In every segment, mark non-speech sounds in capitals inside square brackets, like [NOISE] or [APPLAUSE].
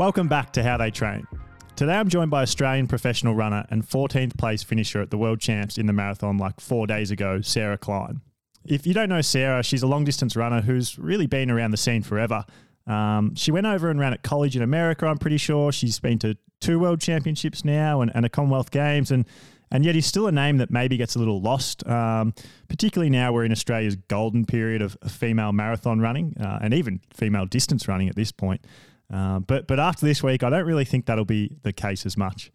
Welcome back to How They Train. Today I'm joined by Australian professional runner and 14th place finisher at the World Champs in the marathon like four days ago, Sarah Klein. If you don't know Sarah, she's a long distance runner who's really been around the scene forever. Um, she went over and ran at college in America, I'm pretty sure. She's been to two world championships now and, and a Commonwealth Games, and and yet he's still a name that maybe gets a little lost, um, particularly now we're in Australia's golden period of female marathon running uh, and even female distance running at this point. Uh, but but after this week, I don't really think that'll be the case as much.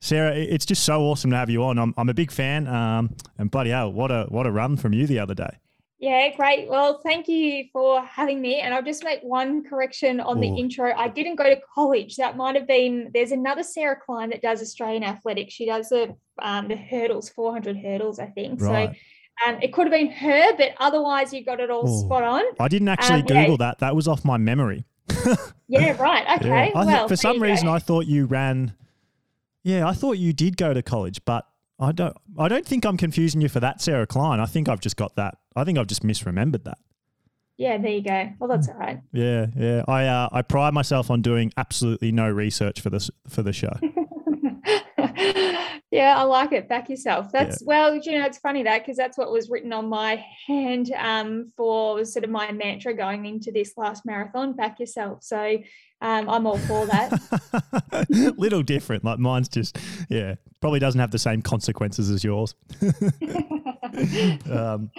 Sarah, it's just so awesome to have you on. I'm, I'm a big fan, um, and bloody hell, what a what a run from you the other day. Yeah, great. Well, thank you for having me. And I'll just make one correction on Ooh. the intro. I didn't go to college. That might have been. There's another Sarah Klein that does Australian athletics. She does the um, the hurdles, 400 hurdles, I think. Right. So um, it could have been her, but otherwise you got it all Ooh. spot on. I didn't actually um, Google yeah. that. That was off my memory. [LAUGHS] yeah, right. Okay. Yeah. well, for some reason, go. I thought you ran. Yeah, I thought you did go to college, but I don't. I don't think I'm confusing you for that, Sarah Klein. I think I've just got that. I think I've just misremembered that. Yeah, there you go. Well, that's all right. Yeah, yeah. I uh, I pride myself on doing absolutely no research for this for the show. [LAUGHS] yeah, I like it. Back yourself. That's yeah. well, you know, it's funny that because that's what was written on my hand um, for sort of my mantra going into this last marathon. Back yourself. So um, I'm all for that. [LAUGHS] Little different. Like mine's just yeah, probably doesn't have the same consequences as yours. [LAUGHS] um,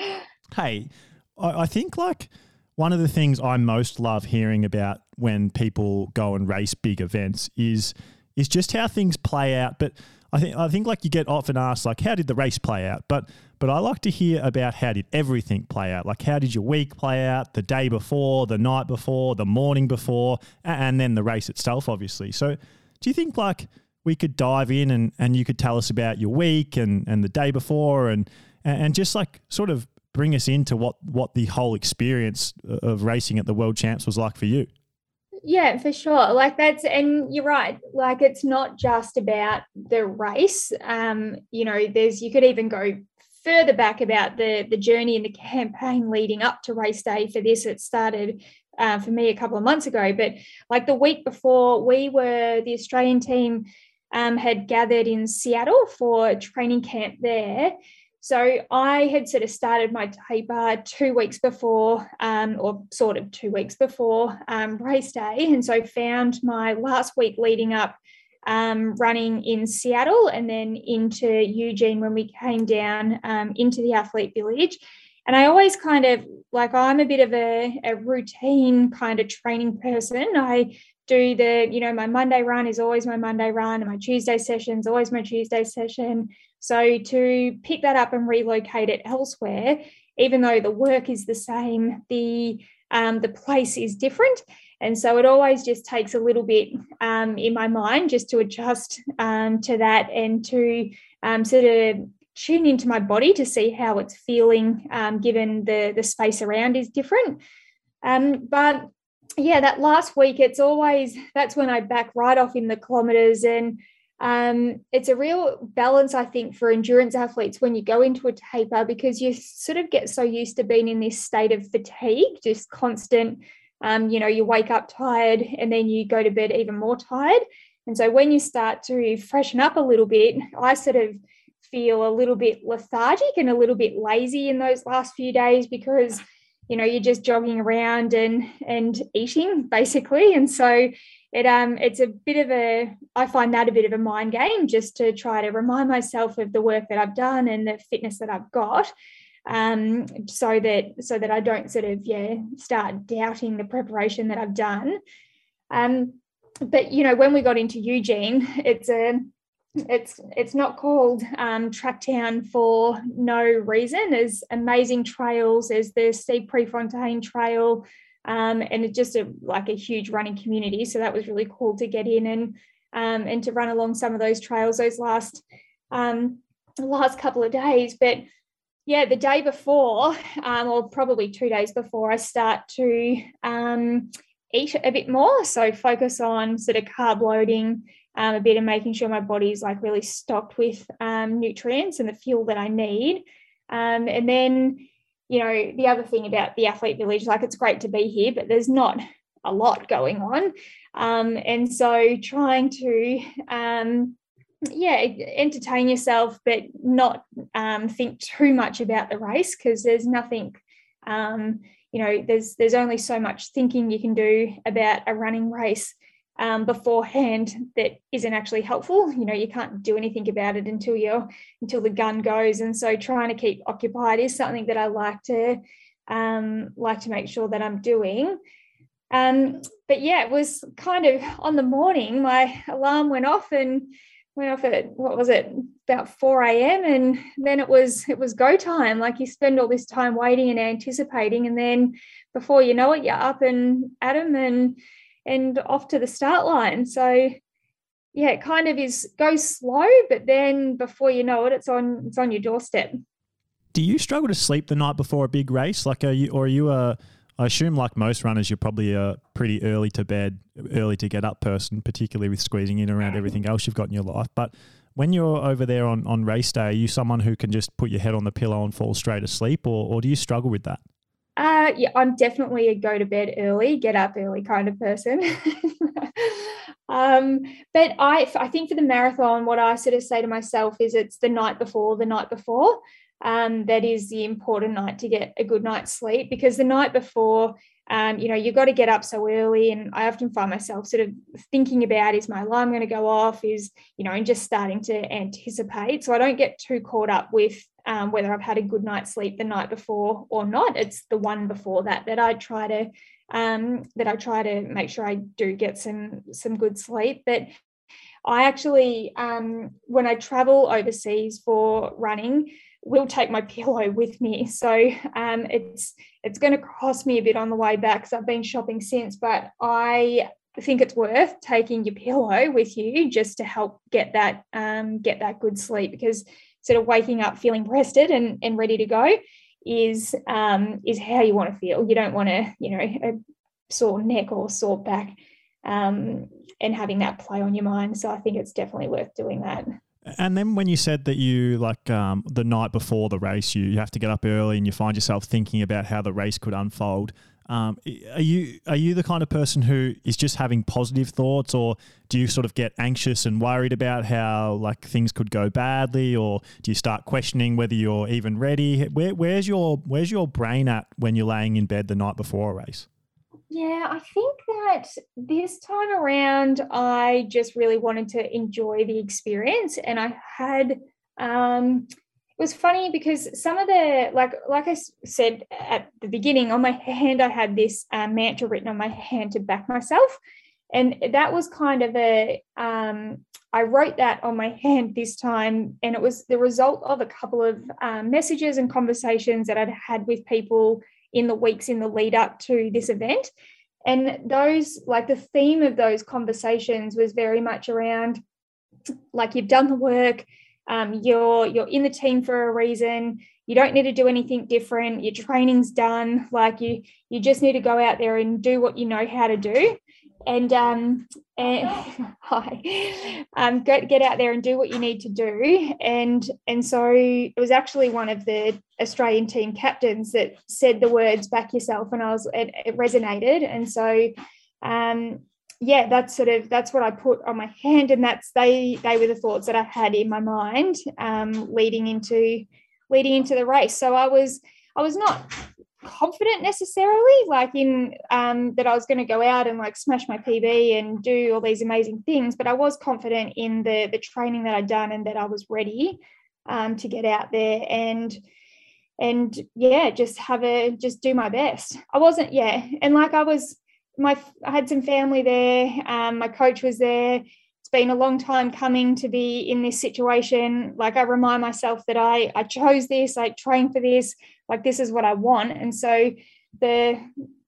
hey, I, I think like one of the things I most love hearing about when people go and race big events is is just how things play out. But I think I think like you get often asked like how did the race play out? But but I like to hear about how did everything play out? Like how did your week play out, the day before, the night before, the morning before, and then the race itself, obviously. So do you think like we could dive in and, and you could tell us about your week and, and the day before and and just like sort of bring us into what what the whole experience uh, of racing at the world champs was like for you yeah for sure. Like that's and you're right. Like it's not just about the race. Um you know there's you could even go further back about the the journey and the campaign leading up to race day for this. It started uh, for me a couple of months ago but like the week before we were the australian team um, had gathered in seattle for training camp there so I had sort of started my taper two weeks before, um, or sort of two weeks before um, race day, and so found my last week leading up um, running in Seattle and then into Eugene when we came down um, into the athlete village. And I always kind of like I'm a bit of a, a routine kind of training person. I do the, you know, my Monday run is always my Monday run, and my Tuesday session is always my Tuesday session. So to pick that up and relocate it elsewhere, even though the work is the same, the um, the place is different. And so it always just takes a little bit um, in my mind just to adjust um, to that and to um, sort of tune into my body to see how it's feeling, um, given the, the space around is different. Um, but yeah, that last week, it's always that's when I back right off in the kilometers and um, it's a real balance, I think, for endurance athletes when you go into a taper because you sort of get so used to being in this state of fatigue, just constant. Um, you know, you wake up tired and then you go to bed even more tired. And so when you start to freshen up a little bit, I sort of feel a little bit lethargic and a little bit lazy in those last few days because you know you're just jogging around and and eating basically and so it um it's a bit of a I find that a bit of a mind game just to try to remind myself of the work that I've done and the fitness that I've got um so that so that I don't sort of yeah start doubting the preparation that I've done um but you know when we got into Eugene it's a it's it's not called um, Tracktown for no reason. There's amazing trails. There's the Steve Prefontaine Trail, um, and it's just a like a huge running community. So that was really cool to get in and um, and to run along some of those trails those last um, last couple of days. But yeah, the day before, um, or probably two days before, I start to um, eat a bit more. So focus on sort of carb loading. Um, a bit of making sure my body's like really stocked with nutrients and the fuel that I need. And then you know, the other thing about the athlete village, like it's great to be here, but there's not a lot going on. Um, and so trying to, um, yeah, entertain yourself, but not um, think too much about the race because there's nothing, um, you know, there's there's only so much thinking you can do about a running race um, beforehand that isn't actually helpful. You know, you can't do anything about it until you're until the gun goes. And so trying to keep occupied is something that I like to um, like to make sure that I'm doing. Um, but yeah, it was kind of on the morning, my alarm went off and went off at what was it about 4 a.m. and then it was it was go time. Like you spend all this time waiting and anticipating, and then before you know it, you're up and at them and and off to the start line. So yeah, it kind of is goes slow, but then before you know it, it's on it's on your doorstep. Do you struggle to sleep the night before a big race? Like, are you or are you a I assume, like most runners, you're probably a pretty early to bed, early to get up person, particularly with squeezing in around everything else you've got in your life. But when you're over there on, on race day, are you someone who can just put your head on the pillow and fall straight asleep, or, or do you struggle with that? Yeah, I'm definitely a go to bed early, get up early kind of person. [LAUGHS] um, but I, I think for the marathon, what I sort of say to myself is it's the night before, the night before. Um, that is the important night to get a good night's sleep because the night before, um, you know, you've got to get up so early. And I often find myself sort of thinking about is my alarm going to go off? Is, you know, and just starting to anticipate. So I don't get too caught up with um, whether I've had a good night's sleep the night before or not. It's the one before that that I try to um, that I try to make sure I do get some some good sleep. But I actually, um, when I travel overseas for running, will take my [LAUGHS] pillow with me. So um, it's it's going to cost me a bit on the way back because I've been shopping since, but I think it's worth taking your pillow with you just to help get that um, get that good sleep because sort of waking up feeling rested and, and ready to go is um, is how you want to feel. You don't want to, you know, a sore neck or sore back um, and having that play on your mind. So I think it's definitely worth doing that. And then when you said that you like um, the night before the race, you, you have to get up early and you find yourself thinking about how the race could unfold. Um, are you are you the kind of person who is just having positive thoughts, or do you sort of get anxious and worried about how like things could go badly, or do you start questioning whether you're even ready? Where, where's your where's your brain at when you're laying in bed the night before a race? Yeah, I think that this time around, I just really wanted to enjoy the experience, and I had um, it was funny because some of the like like I said at the beginning on my hand I had this um, mantra written on my hand to back myself, and that was kind of a um, I wrote that on my hand this time, and it was the result of a couple of um, messages and conversations that I'd had with people in the weeks in the lead up to this event. And those, like the theme of those conversations was very much around like you've done the work, um, you're you're in the team for a reason. You don't need to do anything different. Your training's done. Like you you just need to go out there and do what you know how to do. And um and [LAUGHS] hi, um get get out there and do what you need to do. And and so it was actually one of the Australian team captains that said the words "back yourself," and I was it, it resonated. And so um yeah, that's sort of that's what I put on my hand, and that's they they were the thoughts that I had in my mind um, leading into leading into the race. So I was I was not confident necessarily, like in um, that I was going to go out and like smash my PB and do all these amazing things, but I was confident in the the training that I'd done and that I was ready um, to get out there and and yeah, just have a just do my best. I wasn't yeah, and like I was my I had some family there. Um, my coach was there. Been a long time coming to be in this situation. Like I remind myself that I I chose this. I trained for this. Like this is what I want. And so the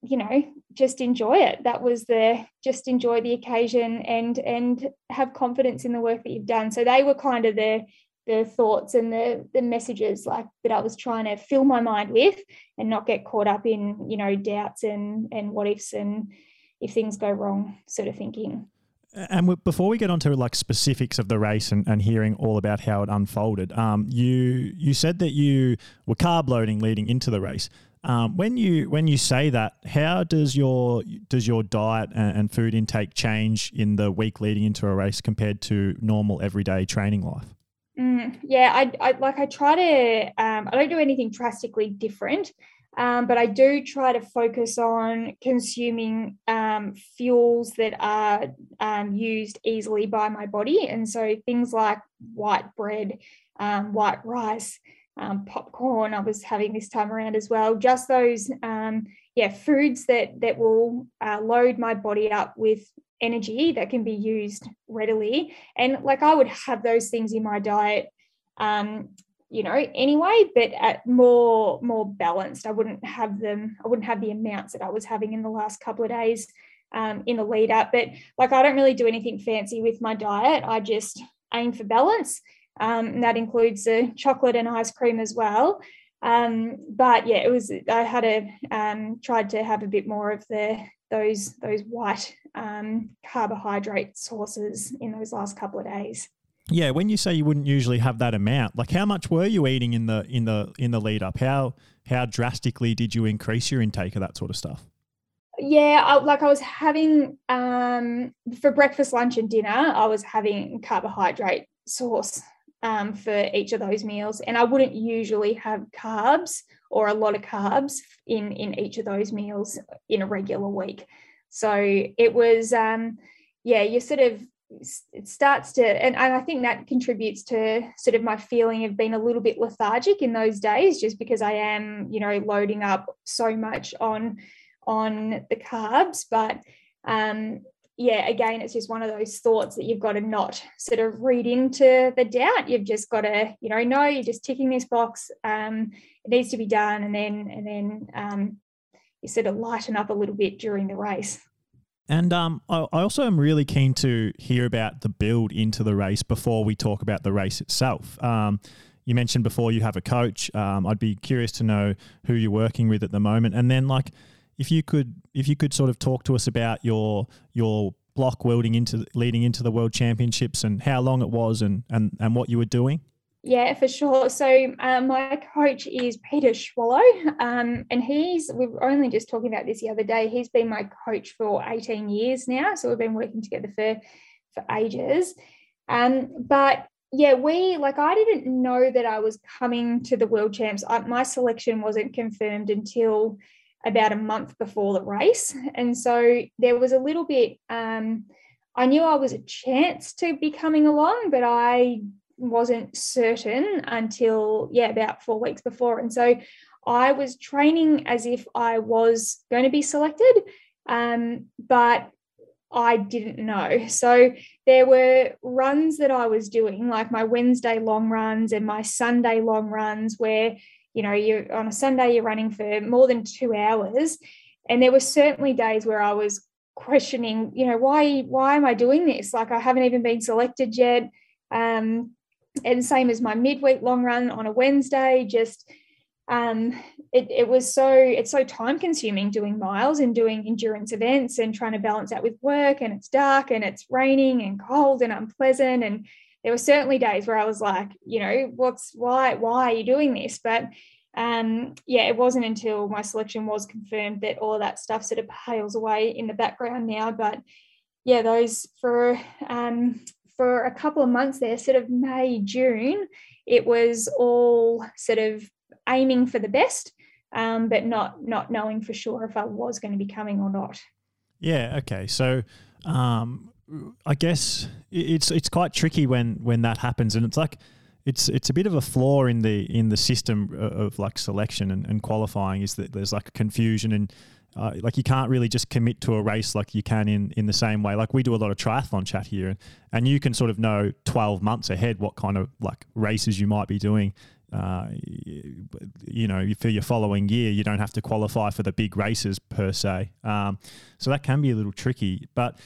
you know just enjoy it. That was the just enjoy the occasion and and have confidence in the work that you've done. So they were kind of the the thoughts and the the messages like that I was trying to fill my mind with and not get caught up in you know doubts and and what ifs and if things go wrong sort of thinking and before we get onto like specifics of the race and, and hearing all about how it unfolded, um, you you said that you were carb loading leading into the race. Um, when you when you say that, how does your does your diet and, and food intake change in the week leading into a race compared to normal everyday training life? Mm, yeah, I, I like I try to um, I don't do anything drastically different, um, but I do try to focus on consuming um, fuels that are um, used easily by my body, and so things like white bread, um, white rice, um, popcorn. I was having this time around as well. Just those, yeah, foods that that will uh, load my body up with energy that can be used readily. And like I would have those things in my diet, um, you know, anyway, but at more more balanced. I wouldn't have them. I wouldn't have the amounts that I was having in the last couple of days um, in the lead up. But like I don't really do anything fancy with my diet. I just aim for balance. Um, and that includes the chocolate and ice cream as well. Um, but yeah, it was. I had a um, tried to have a bit more of the those those white um, carbohydrate sources in those last couple of days. Yeah, when you say you wouldn't usually have that amount, like how much were you eating in the in the in the lead up? How how drastically did you increase your intake of that sort of stuff? Yeah, I, like I was having um, for breakfast, lunch, and dinner, I was having carbohydrate source um, for each of those meals, and I wouldn't usually have carbs or a lot of carbs in in each of those meals in a regular week. So it was, um, yeah, you sort of it starts to, and, I think that contributes to sort of my feeling of being a little bit lethargic in those days, just because I am, you know, loading up so much on on the carbs, but um, yeah, again, it's just one of those thoughts that you've got to not sort of read into the doubt. You've just got to, you know, no, you're just ticking this box. Um, it needs to be done, and then and then um, you sort of lighten up a little bit during the race. And um, I, also am really keen to hear about the build into the race before we talk about the race itself. Um, you mentioned before you have a coach. Um, I'd be curious to know who you're working with at the moment, and then like if you could if you could sort of talk to us about your your block welding into leading into the world championships and how long it was and and, and what you were doing yeah, for sure. So um, my coach is Peter Swallow, um, and he's we were only just talking about this the other day. He's been my coach for 18 years now, so we've been working together for for ages. Um, but yeah, we like I didn't know that I was coming to the world champs. I, my selection wasn't confirmed until about a month before the race, and so there was a little bit. Um, I knew I was a chance to be coming along, but I wasn't certain until yeah about four weeks before. And so i was training as if i was going to be selected um, but i didn't know. So there were runs that i was doing like my wednesday long runs and my sunday long runs where you know you're on a sunday you're running for more than two hours. And there were certainly days where i was questioning you know why why am i doing this? Like i haven't even been selected yet. Um, and same as my midweek long run on a Wednesday, just um, it, it was so it's so time consuming doing miles and doing endurance events and trying to balance that with work and it's dark and it's raining and cold and unpleasant and there were certainly days where I was like, you know, what's why why are you doing this? But um, yeah, it wasn't until my selection was confirmed that all of that stuff sort of pales away in the background now. But yeah, those for um, for a couple of months there, sort of May, June, it was all sort of aiming for the best, um, but not not knowing for sure if I was going to be coming or not. Yeah. Okay. So. Um, I guess it's it's quite tricky when when that happens, and it's like it's it's a bit of a flaw in the in the system of, of like selection and, and, qualifying is that there's like confusion and uh, like you can't really just commit to a race like you can in in the same way. Like we do a lot of triathlon chat here, and, you can sort of know twelve months ahead what kind of like races you might be doing. Uh, you know, for your following year, you don't have to qualify for the big races per se. Um, so that can be a little tricky. But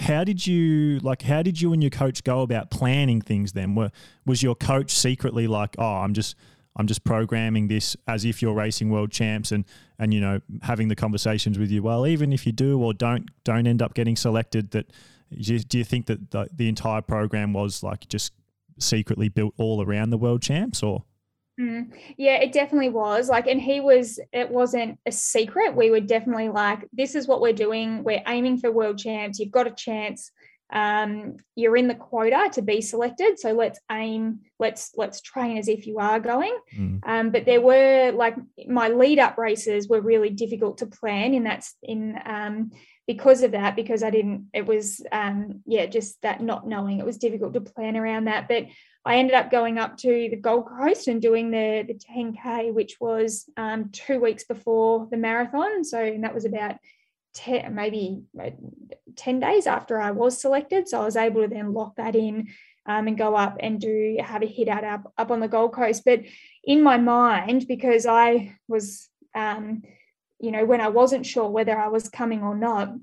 how did you like? How did you and your coach go about planning things? Then were was your coach secretly like, oh, I'm just I'm just programming this as if you're racing world champs and and you know having the conversations with you. Well, even if you do or don't don't end up getting selected, that do you, think that the, the entire program was like just secretly built all around the world champs or? Mm, yeah, it definitely was. Like, and he was, it wasn't a secret. We were definitely like, this is what we're doing. We're aiming for world champs. You've got a chance. Um, you're in the quota to be selected. So let's aim, let's let's train as if you are going. Mm. Um, but there were like my lead up races were really difficult to plan in that in um because of that, because I didn't, it was um yeah, just that not knowing. It was difficult to plan around that. But I ended up going up to the Gold Coast and doing the, the 10K, which was um, two weeks before the marathon. So and that was about 10, maybe uh, 10 days after I was selected. So I was able to then lock that in um, and go up and do have a hit out up, up on the Gold Coast. But in my mind, because I was, um, you know, when I wasn't sure whether I was coming or not,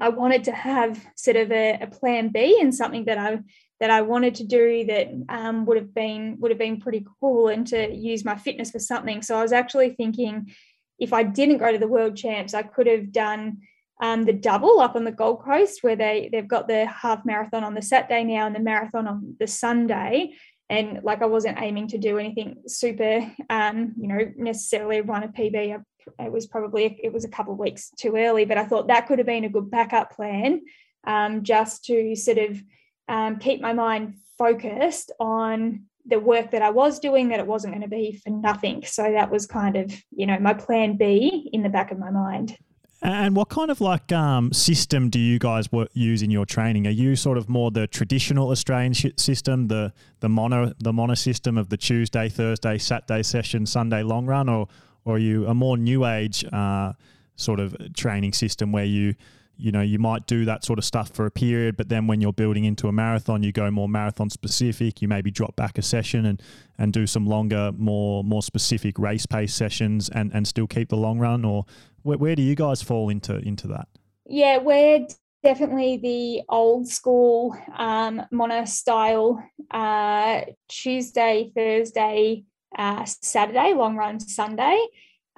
I wanted to have sort of a, a plan B and something that I that I wanted to do that um, would have been would have been pretty cool and to use my fitness for something. So I was actually thinking if I didn't go to the world champs, I could have done um, the double up on the Gold Coast where they they've got the half marathon on the Saturday now and the marathon on the Sunday. And like I wasn't aiming to do anything super, um, you know, necessarily run a PB. it was probably it was a couple of weeks too early, but I thought that could have been a good backup plan, um, just to sort of um, keep my mind focused on the work that I was doing, that it wasn't going to be for nothing. So that was kind of, you know, my plan B in the back of my mind. And what kind of like um, system do you guys work, use in your training? Are you sort of more the traditional Australian system, the the mono the mono system of the Tuesday, Thursday, Saturday session, Sunday long run, or or are you a more new age uh, sort of training system where you you know you might do that sort of stuff for a period but then when you're building into a marathon you go more marathon specific you maybe drop back a session and and do some longer more more specific race pace sessions and and still keep the long run or where, where do you guys fall into into that? Yeah we're definitely the old school um, mono style uh, tuesday thursday uh, saturday long run sunday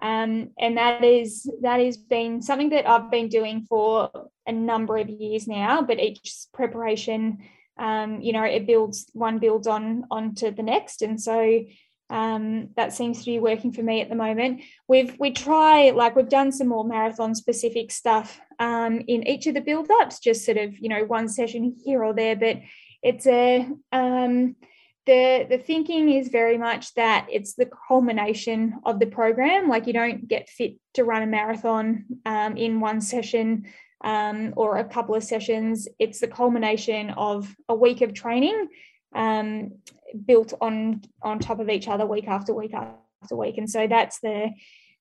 um, and that is that has been something that I've been doing for a number of years now. But each preparation, um, you know, it builds one builds on onto the next, and so um, that seems to be working for me at the moment. We've we try like we've done some more marathon specific stuff um, in each of the build ups, just sort of you know one session here or there, but it's a um, the the thinking is very much that it's the culmination of the program. Like you don't get fit to run a marathon um, in one session um, or a couple of sessions. It's the culmination of a week of training um, built on on top of each other week after week after week. And so that's the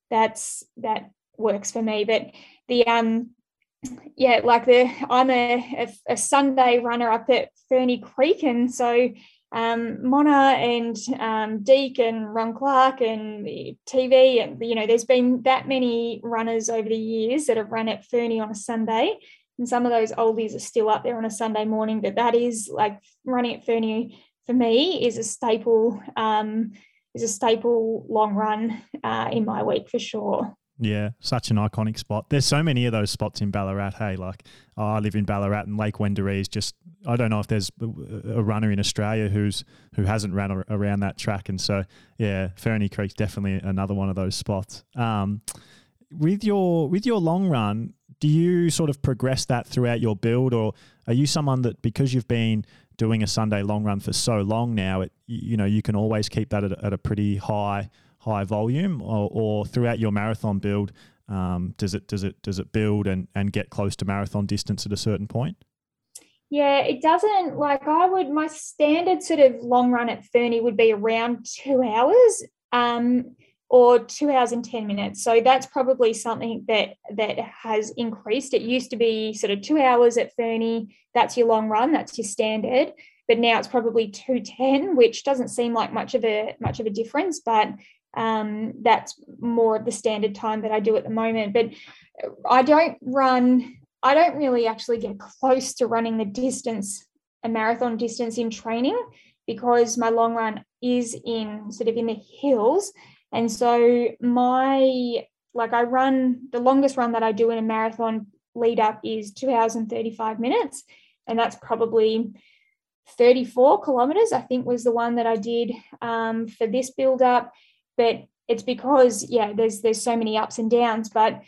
that's that works for me. But the um yeah like the i'm a, a, a sunday runner up at Ferny creek. And so um, Mona and um, Deek and Ron Clarke and TV, and you know, there's been that many runners over the years that have run at Ferny on a Sunday, and some of those oldies are still up there on a Sunday morning. But that is like running at Ferny for me is a staple, um, is a staple long run uh, in my week for sure. Yeah, such an iconic spot. There's so many of those spots in Ballarat. Hey, like oh, I live in Ballarat, and Lake Wendouree is just. I don't know if there's a runner in Australia who's who hasn't ran around that track, and so yeah, Ferny Creek's definitely another one of those spots. Um, with your with your long run, do you sort of progress that throughout your build, or are you someone that because you've been doing a Sunday long run for so long now, it you know you can always keep that at, at a pretty high high volume, or, or throughout your marathon build, um, does it does it does it build and and get close to marathon distance at a certain point? Yeah, it doesn't like I would my standard sort of long run at Ferny would be around two hours. Um, or two hours and 10 minutes. So that's probably something that that has increased. It used to be sort of two hours at Ferny, That's your long run, that's your standard. But now it's probably 210, which doesn't seem like much of a much of a difference. But um, that's more of the standard time that I do at the moment. But I don't run, I don't really actually get close to running the distance, a marathon distance in training because my long run is in sort of in the hills. And so my, like I run, the longest run that I do in a marathon lead up is two hours and 35 minutes. And that's probably 34 kilometers, I think was the one that I did um, for this build up. But it's because, yeah, there's there's so many ups and downs. But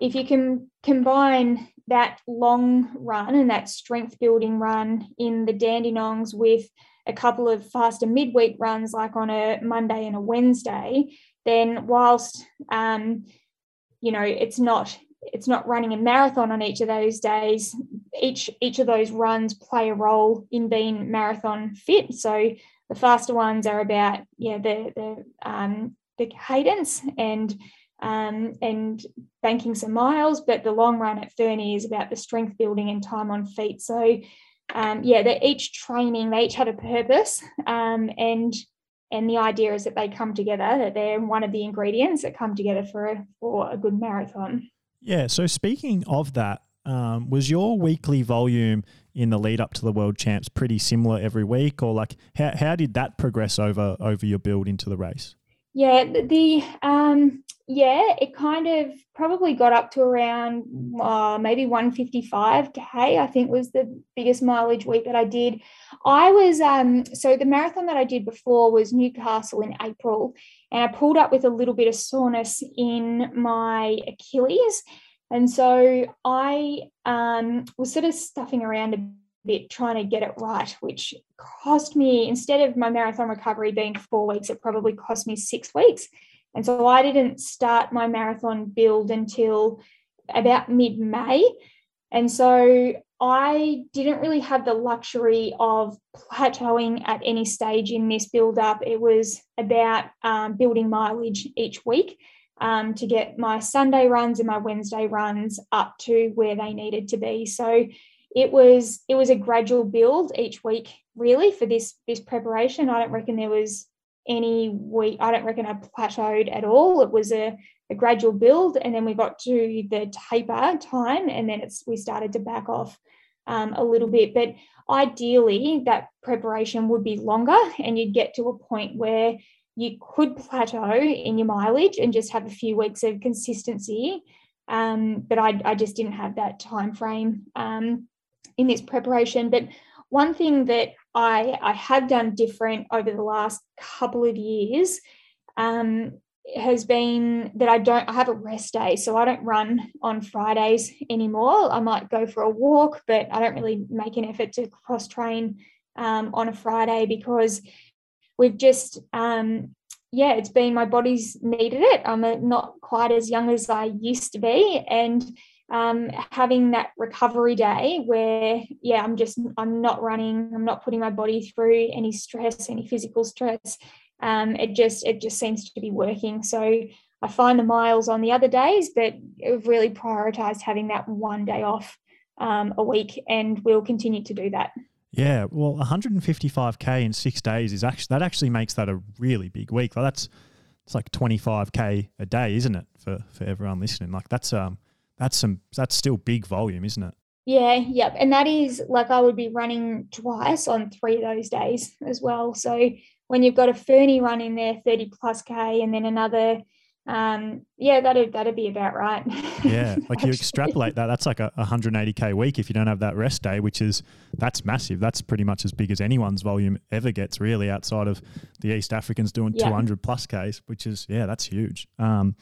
if you can combine that long run and that strength building run in the Dandenongs with a couple of faster midweek runs, like on a Monday and a Wednesday, then whilst um, you know it's not it's not running a marathon on each of those days each each of those runs play a role in being marathon fit so the faster ones are about yeah the the um, the cadence and um, and banking some miles but the long run at Ferny is about the strength building and time on feet so um, yeah they're each training they each have a purpose um, and and the idea is that they come together that they're one of the ingredients that come together for a, for a good marathon yeah. So speaking of that, um, was your weekly volume in the lead up to the world champs pretty similar every week, or like how, how did that progress over over your build into the race? Yeah, the um, yeah, it kind of probably got up to around uh, maybe 155k. I think was the biggest mileage week that I did. I was um, so the marathon that I did before was Newcastle in April, and I pulled up with a little bit of soreness in my Achilles, and so I um, was sort of stuffing around a bit trying to get it right, which cost me, instead of my marathon recovery being four weeks, it probably cost me six weeks. And so I didn't start my marathon build until about mid May. And so I didn't really have the luxury of plateauing at any stage in this build up. It was about um, building mileage each week um, to get my Sunday runs and my Wednesday runs up to where they needed to be. So it was it was a gradual build each week really for this this preparation. I don't reckon there was any week i don't reckon i plateaued at all. It was a, a gradual build and then we got to the taper time and then it's we started to back off um, a little bit. But ideally that preparation would be longer and you'd get to a point where you could plateau in your mileage and just have a few weeks of consistency um, but I, I, just didn't have that time frame um, in this preparation. But one thing that I, I have done different over the last couple of years um, has been that I don't, I have a rest day. So I don't run on Fridays anymore. I might go for a walk, but I don't really make an effort to cross train um, on a Friday because we've just, um, yeah, it's been my body's needed it. I'm not quite as young as I used to be. And um, having that recovery day where yeah i'm just i'm not running i'm not putting my body through any stress any physical stress um, it just it just seems to be working so i find the miles on the other days but i've really prioritized having that one day off um, a week and we'll continue to do that yeah well 155k in six days is actually that actually makes that a really big week like that's it's like 25k a day isn't it for for everyone listening like that's um that's some that's still big volume, isn't it? Yeah, yep. And that is like I would be running twice on three of those days as well. So when you've got a Ferny run in there, 30 plus K, and then another, um, yeah, that'd that'd be about right. yeah, [LAUGHS] like you extrapolate that, that's like a 180K week if you don't have that rest day, which is that's massive. That's pretty much as big as anyone's volume ever gets, really, outside of the East Africans doing yeah. 200 plus Ks, which is yeah, that's huge. Um,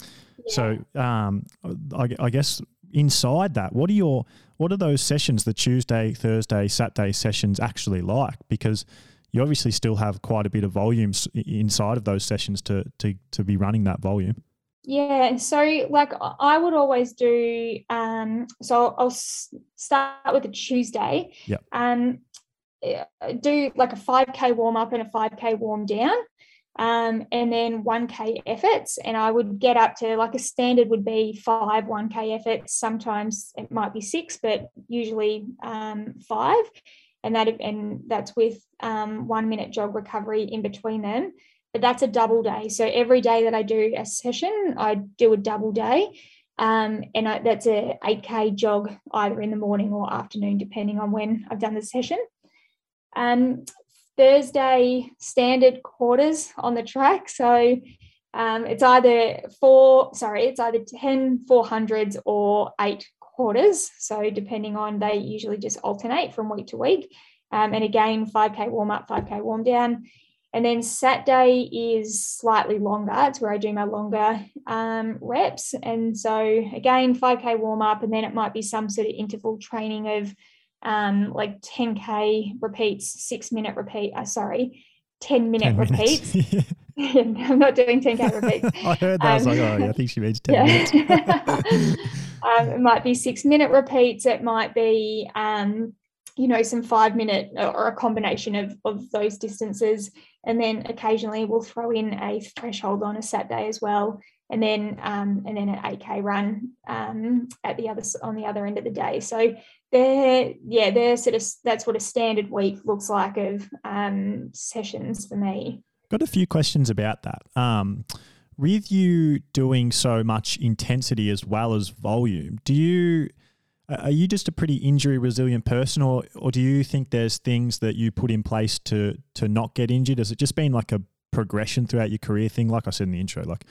so um, I, I, guess inside that, what are your what are those sessions, the Tuesday, Thursday, Saturday sessions actually like? Because you obviously still have quite a bit of volume inside of those sessions to to to be running that volume. Yeah, so like I would always do. Um, so I'll start with a Tuesday. Yeah. Um, do like a five k warm up and a five k warm down um, and then 1K efforts. And I would get up to like a standard would be five 1K efforts. Sometimes it might be six, but usually um, five. And that and that's with um, one minute jog recovery in between them. But that's a double day. So every day that I do a session, I do a double day. Um, and I, that's a 8K jog either in the morning or afternoon, depending on when I've done the session. Um, Thursday standard quarters on the track. So um, it's either four, sorry, it's either 10 400s or eight quarters. So depending on, they usually just alternate from week to week. Um, and again, 5K warm up, 5K warm down. And then Saturday is slightly longer. It's where I do my longer um, reps. And so again, 5K warm up, and then it might be some sort of interval training of um, like 10K repeats, six minute repeat. Uh, sorry, 10 minute 10 repeats. [LAUGHS] [LAUGHS] I'm not doing 10K repeats. [LAUGHS] I heard that. Um, I was like, oh, yeah, I think she means 10 yeah. minutes. um, it might be six minute repeats. It might be, um, you know, some five minute or a combination of, of those distances. And then occasionally we'll throw in a threshold on a Saturday as well. And then um, and then an 8K run um, at the other on the other end of the day. So they're yeah, they're sort of that's what a standard week looks like of um, sessions for me. Got a few questions about that. Um, with you doing so much intensity as well as volume, do you are you just a pretty injury resilient person, or or do you think there's things that you put in place to to not get injured? Has it just been like a progression throughout your career thing? Like I said in the intro, like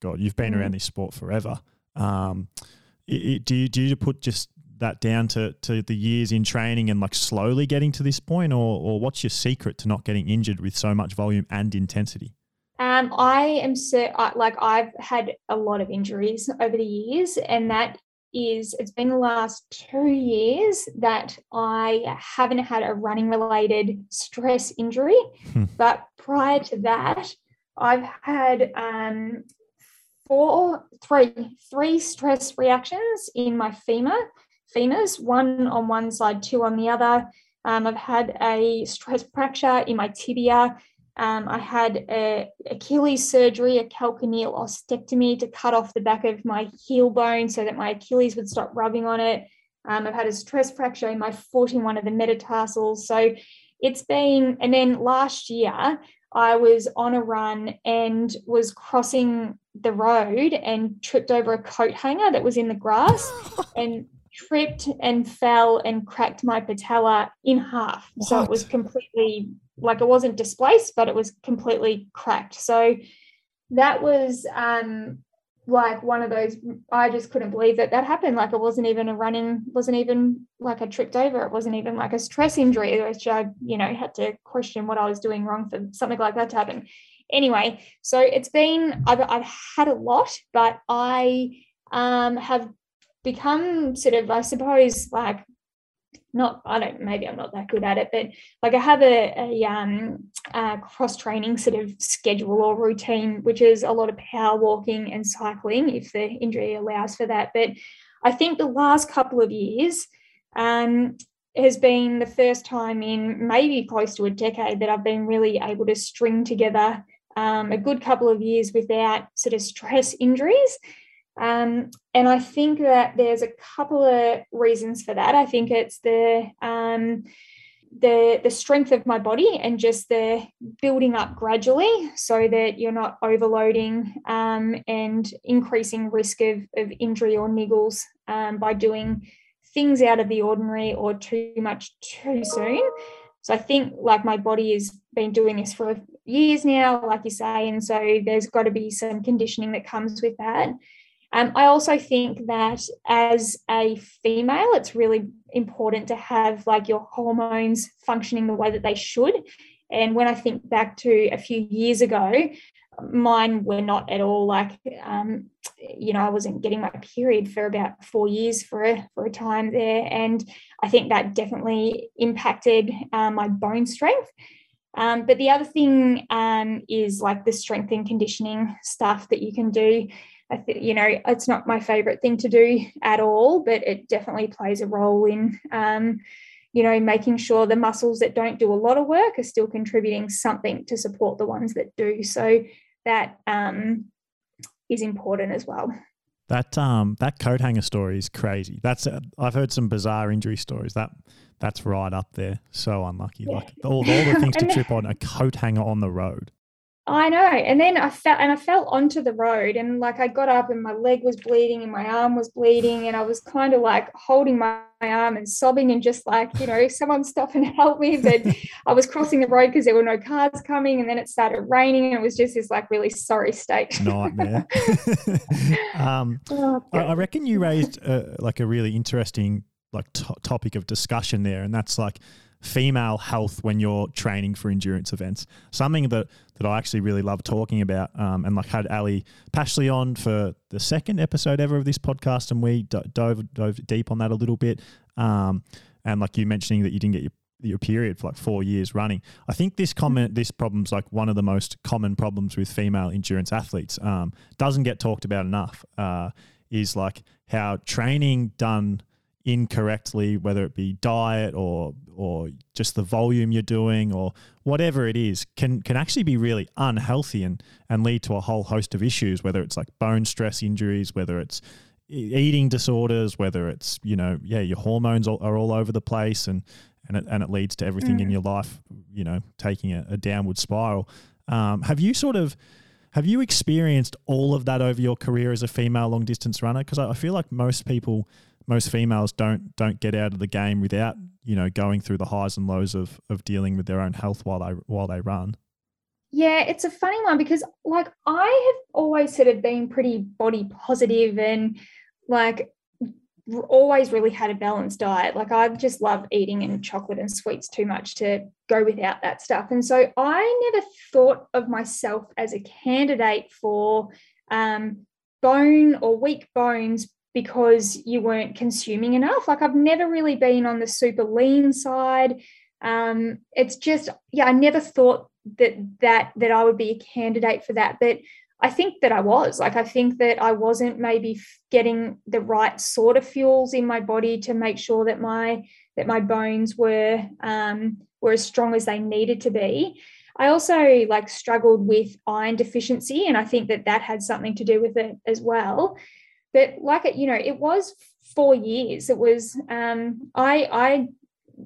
God, you've been mm. around this sport forever. Um, it, it, do you do you put just that down to, to the years in training and like slowly getting to this point, or, or what's your secret to not getting injured with so much volume and intensity? Um, I am so like I've had a lot of injuries over the years, and that is it's been the last two years that I haven't had a running related stress injury, hmm. but prior to that, I've had um, four, three, three stress reactions in my femur femurs, one on one side, two on the other. Um, I've had a stress fracture in my tibia. Um, I had a Achilles surgery, a calcaneal ostectomy to cut off the back of my heel bone so that my Achilles would stop rubbing on it. Um, I've had a stress fracture in my foot in one of the metatarsals. So it's been, and then last year I was on a run and was crossing the road and tripped over a coat hanger that was in the grass [LAUGHS] and tripped and fell and cracked my patella in half. What? So it was completely like it wasn't displaced, but it was completely cracked. So that was um like one of those I just couldn't believe that that happened. Like it wasn't even a running, wasn't even like I tripped over. It wasn't even like a stress injury, which I, you know, had to question what I was doing wrong for something like that to happen. Anyway, so it's been I've I've had a lot, but I um have become sort of, I suppose, like not I don't maybe I'm not that good at it, but like I have a, a, um, cross training sort of schedule or routine, which is a lot of power walking and cycling if the injury allows for that. But I think the last couple of years um, has been the first time in maybe close to a decade that I've been really able to string together um, a good couple of years without sort of stress injuries. Um, and I think that there's a couple of reasons for that. I think it's the um, the the strength of my body and just the building up gradually, so that you're not overloading um, and increasing risk of, of injury or niggles um, by doing things out of the ordinary or too much too soon. So I think like my body has been doing this for years now, like you say, and so there's got to be some conditioning that comes with that. Um, I also think that as a female, it's really important to have like your hormones functioning the way that they should. And when I think back to a few years ago, mine were not at all like, um, you know, I wasn't getting my period for about four years for a, for a time there. And I think that definitely impacted uh, my bone strength. Um, but the other thing um, is like the strength and conditioning stuff that you can do. I think you know it's not my favorite thing to do at all, but it definitely plays a role in um, you know making sure the muscles that don't do a lot of work are still contributing something to support the ones that do. So that um, is important as well. That um that coat hanger story is crazy. That's uh, I've heard some bizarre injury stories. That that's right up there. So unlucky. Yeah. Like all, all the things to [LAUGHS] trip on a coat hanger on the road. I know. And then I fell and I fell onto the road and like I got up and my leg was bleeding and my arm was bleeding and I was kind of like holding my, my arm and sobbing and just like, you know, someone stop and help me. But I was crossing the road because there were no cars coming and then it started raining and it was just this like really sorry state. Nightmare. [LAUGHS] um, oh, I, I, reckon you raised uh, like a really interesting like to- topic of discussion there and that's like female health when you're training for endurance events. Something that that I actually really love talking about, um, and like had Ellie Pashley on for the second episode ever of this podcast, and we dove dove deep on that a little bit. Um, and like you mentioning that you didn't get your your period for like four years running. I think this comment, this problem's like one of the most common problems with female endurance athletes. Um, doesn't get talked about enough. Uh, is like how training done incorrectly, whether it be diet or or just the volume you're doing or whatever it is, can can actually be really unhealthy and and lead to a whole host of issues. Whether it's like bone stress injuries, whether it's eating disorders, whether it's you know yeah your hormones are all over the place and and it, and it leads to everything mm. in your life you know taking a, a downward spiral. Um, have you sort of have you experienced all of that over your career as a female long distance runner? Because I, I feel like most people, most females don't don't get out of the game without you know going through the highs and lows of of dealing with their own health while they while they run. Yeah, it's a funny one because like I have always sort of been pretty body positive and like always really had a balanced diet. Like I just love eating and chocolate and sweets too much to go without that stuff. And so I never thought of myself as a candidate for um, bone or weak bones because you weren't consuming enough. Like I've never really been on the super lean side. Um, it's just, yeah, I never thought that that that I would be a candidate for that. But I think that I was like, I think that I wasn't maybe getting the right sort of fuels in my body to make sure that my that my bones were um, were as strong as they needed to be. I also like struggled with iron deficiency, and I think that that had something to do with it as well. But like it, you know, it was four years. It was um, I I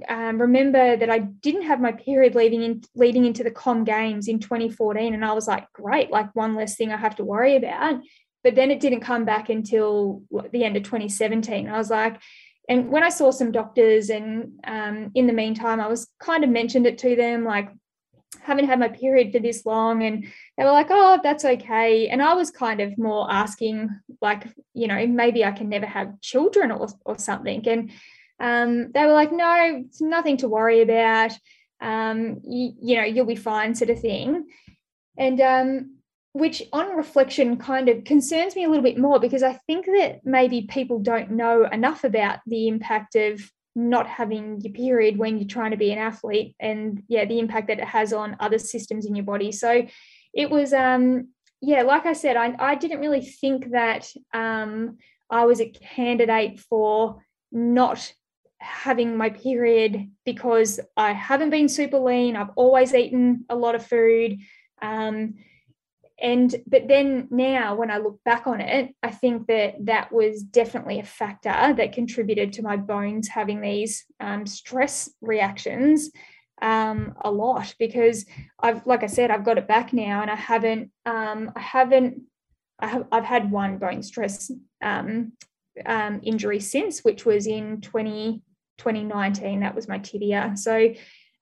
um, remember that I didn't have my period leading in leading into the Com Games in 2014, and I was like, great, like one less thing I have to worry about. But then it didn't come back until the end of 2017. I was like, and when I saw some doctors, and um, in the meantime, I was kind of mentioned it to them, like haven't had my period for this long, and they were like, oh, that's okay. And I was kind of more asking, like, you know, maybe I can never have children or or something, and um, they were like, no, it's nothing to worry about. Um, you, you, know, you'll be fine, sort of thing. And um, which, on reflection, kind of concerns me a little bit more because I think that maybe people don't know enough about the impact of not having your period when you're trying to be an athlete and yeah the impact that it has on other systems in your body so it was um yeah like i said i, I didn't really think that um i was a candidate for not having my period because I haven't been super lean. I've always eaten a lot of food. Um, and but then now when I look back on it, I think that that was definitely a factor that contributed to my bones having these um, stress reactions um, a lot because I've like I said I've got it back now and I haven't um, I haven't I have, I've had one bone stress um, um, injury since, which was in 20, 2019. That was my tibia. So,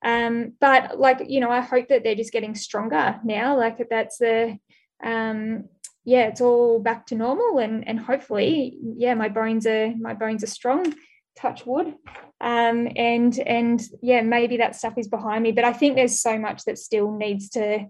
um, but like, you know, I hope that they're just getting stronger now. Like that's the, um, yeah, it's all back to normal and, and hopefully, yeah, my bones are, my bones are strong touch wood. Um, and, and yeah, maybe that stuff is behind me, but I think there's so much that still needs to,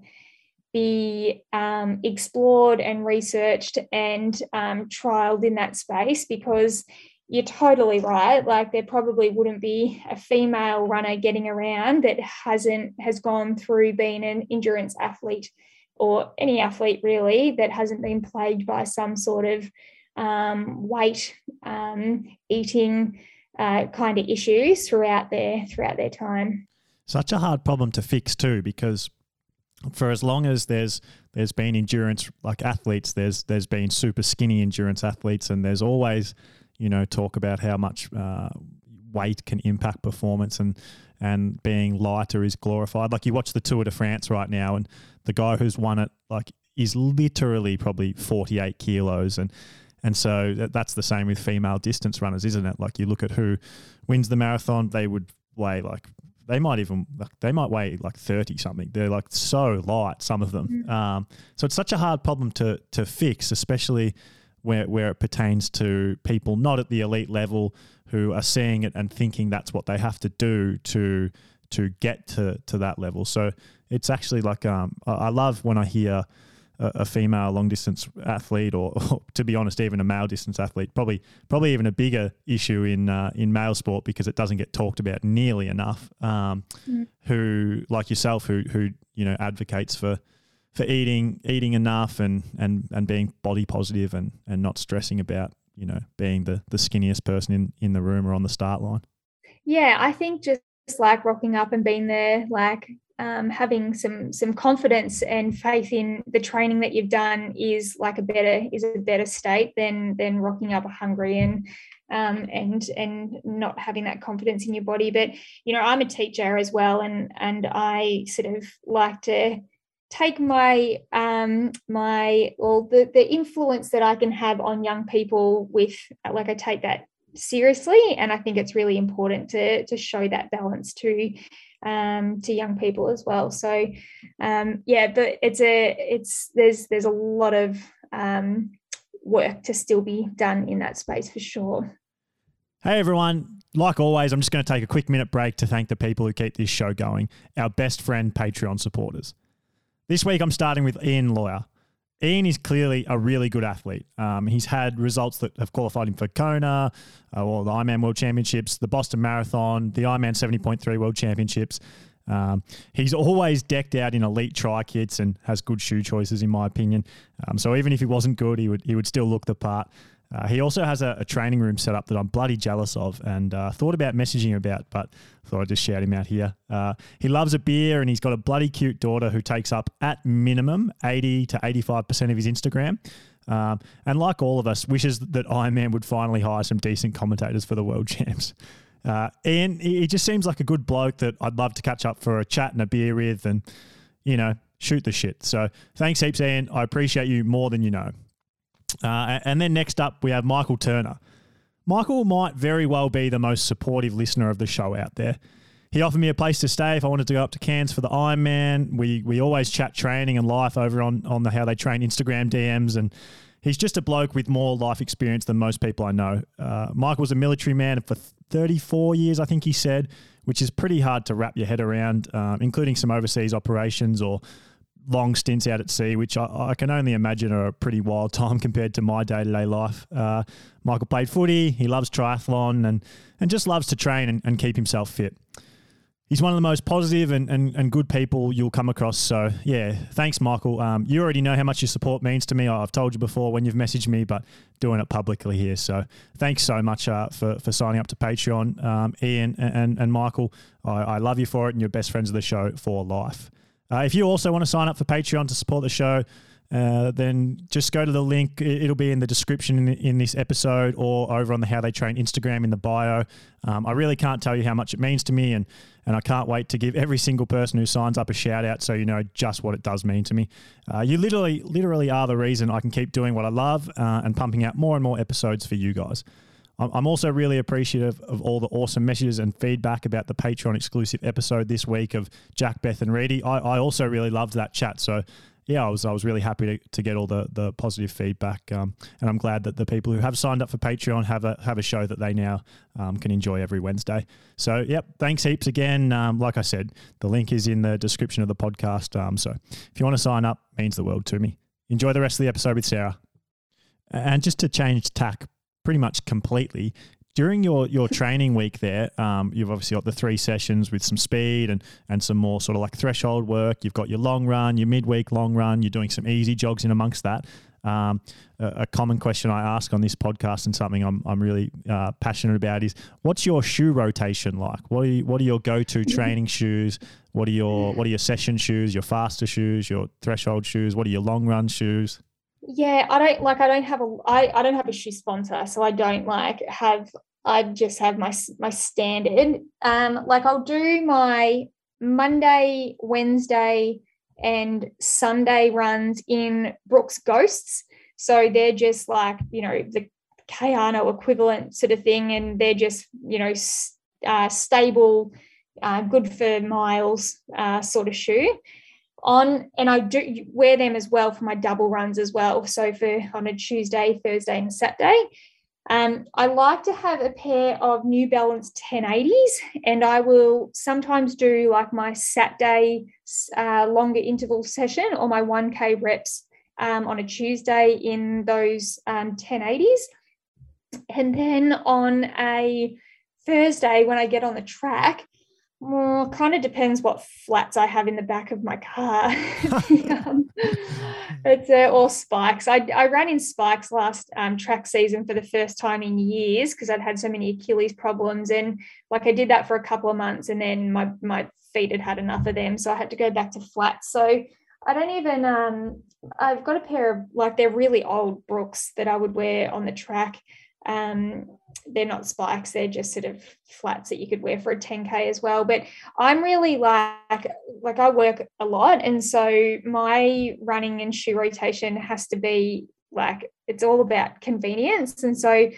be um, explored and researched and um, trialed in that space because you're totally right. Like there probably wouldn't be a female runner getting around that hasn't has gone through being an endurance athlete or any athlete really that hasn't been plagued by some sort of um, weight um, eating uh, kind of issues throughout their throughout their time. Such a hard problem to fix too, because for as long as there's there's been endurance like athletes, there's there's been super skinny endurance athletes, and there's always you know talk about how much uh, weight can impact performance and and being lighter is glorified. Like you watch the Tour de France right now, and the guy who's won it like is literally probably 48 kilos and and so that's the same with female distance runners, isn't it? Like you look at who wins the marathon, they would weigh like they might even like they might weigh like 30 something they're like so light some of them mm-hmm. um, so it's such a hard problem to to fix especially where, where it pertains to people not at the elite level who are seeing it and thinking that's what they have to do to to get to to that level. So it's actually like um, I love when I hear a, a female long distance athlete, or, or, to be honest, even a male distance athlete. Probably probably even a bigger issue in uh, in male sport because it doesn't get talked about nearly enough. Um, mm. Who like yourself, who who you know advocates for for eating eating enough and and and being body positive and and not stressing about you know being the the skinniest person in in the room or on the start line yeah i think just like rocking up and being there like um, having some some confidence and faith in the training that you've done is like a better is a better state than than rocking up hungry and um, and and not having that confidence in your body. But you know, I'm a teacher as well, and and I sort of like to take my um my or the the influence that I can have on young people with like I take that seriously and I think it's really important to to show that balance to um to young people as well. So um yeah but it's a it's there's there's a lot of um work to still be done in that space for sure. Hey everyone, like always, I'm just going to take a quick minute break to thank the people who keep this show going, our best friend Patreon supporters. This week, I'm starting with Ian Lawyer. Ian is clearly a really good athlete. Um, he's had results that have qualified him for Kona, uh, or the Ironman World Championships, the Boston Marathon, the Ironman 70.3 World Championships. Um, he's always decked out in elite tri kits and has good shoe choices, in my opinion. Um, so even if he wasn't good, he would he would still look the part. Uh, he also has a, a, training room set up that I'm bloody jealous of and uh, thought about messaging about, but thought I'd just shout him out here. Uh, he loves a beer and he's got a bloody cute daughter who takes up at minimum 80 to 85% of his Instagram. Um, and like all of us, wishes that Ironman would finally hire some decent commentators for the world [LAUGHS] champs. Uh, and he just seems like a good bloke that I'd love to catch up for a chat and a beer with and, you know, shoot the shit. So thanks heaps, Ian. I appreciate you more than you know. Uh, and then next up, we have Michael Turner. Michael might very well be the most supportive listener of the show out there. He offered me a place to stay if I wanted to go up to Cairns for the Ironman. We we always chat training and life over on on the how they train Instagram DMs, and he's just a bloke with more life experience than most people I know. Uh, Michael was a military man for 34 years, I think he said, which is pretty hard to wrap your head around, um, including some overseas operations or long stints out at sea, which I, I, can only imagine are a pretty wild [LAUGHS] time compared to my day to day life. Uh, Michael played footy, he loves triathlon and, and just loves to train and, and keep himself fit. He's one of the most positive and, and, and good people you'll come across. So, yeah, thanks, Michael. Um, you already know how much your support means to me. I've told you before when you've messaged me, but doing it publicly here. So, thanks so much uh, for, for signing up to Patreon. Um, Ian and, and Michael, I, I love you for it, and you're best friends of the show for life. Uh, if you also want to sign up for Patreon to support the show, uh, then just go to the link. It'll be in the description in, in, this episode or over on the How They Train Instagram in the bio. Um, I really can't tell you how much it means to me, and and I can't wait to give every single person who signs up a shout out so you know just what it does mean to me. Uh, you literally, literally are the reason I can keep doing what I love uh, and pumping out more and more episodes for you guys. I'm also really appreciative of all the awesome messages and feedback about the Patreon exclusive episode this week of Jack, Beth, and Reedy. I, I also really loved that chat. So, yeah, I was I was really happy to, to get all the the positive feedback, um, and I'm glad that the people who have signed up for Patreon have a have a show that they now um, can enjoy every Wednesday. So, yep, thanks heaps again. Um, like I said, the link is in the description of the podcast. Um, so, if you want to sign up, means the world to me. Enjoy the rest of the episode with Sarah. And just to change tack pretty much completely. During your, your training week there, um, you've obviously got the three sessions with some speed and, and some more sort of like threshold work. You've got your long run, your midweek long run. You're doing some easy jogs in amongst that. Um, a, a, common question I ask on this podcast and something I'm, I'm really uh, passionate about is what's your shoe rotation like? What are you, what are your go to training shoes? What are your what are your session shoes? Your faster shoes? Your threshold shoes? What are your long run shoes? Yeah i don't like i don't have a I, I don't have a shoe sponsor so i don't like have i just have my my standard. Um like i'll do my monday wednesday and sunday runs in brooks ghosts. So they're just like you know the Kayano equivalent sort of thing and they're just you know uh, stable uh, good for miles uh, sort of shoe on and I do wear them as well for my double runs as well. So for on a Tuesday, Thursday, and Saturday. Um, I like to have a pair of New Balance 1080s, and I will sometimes do like my Saturday uh, longer interval session or my 1K reps um, on a Tuesday in those um, 1080s. And then on a Thursday, when I get on the track, well, kind of depends what flats I have in the back of my car. [LAUGHS] um, it's uh, or spikes. I, I ran in spikes last um, track season for the first time in years because I'd had so many Achilles problems, and like I did that for a couple of months, and then my my feet had had enough of them, so I had to go back to flats. So I don't even. Um, I've got a pair of like they're really old Brooks that I would wear on the track. Um, they're not spikes, they're just sort of flats that you could wear for a 10K as well. But I'm really like, like I work a lot. And so my running and shoe rotation has to be like, it's all about convenience. And so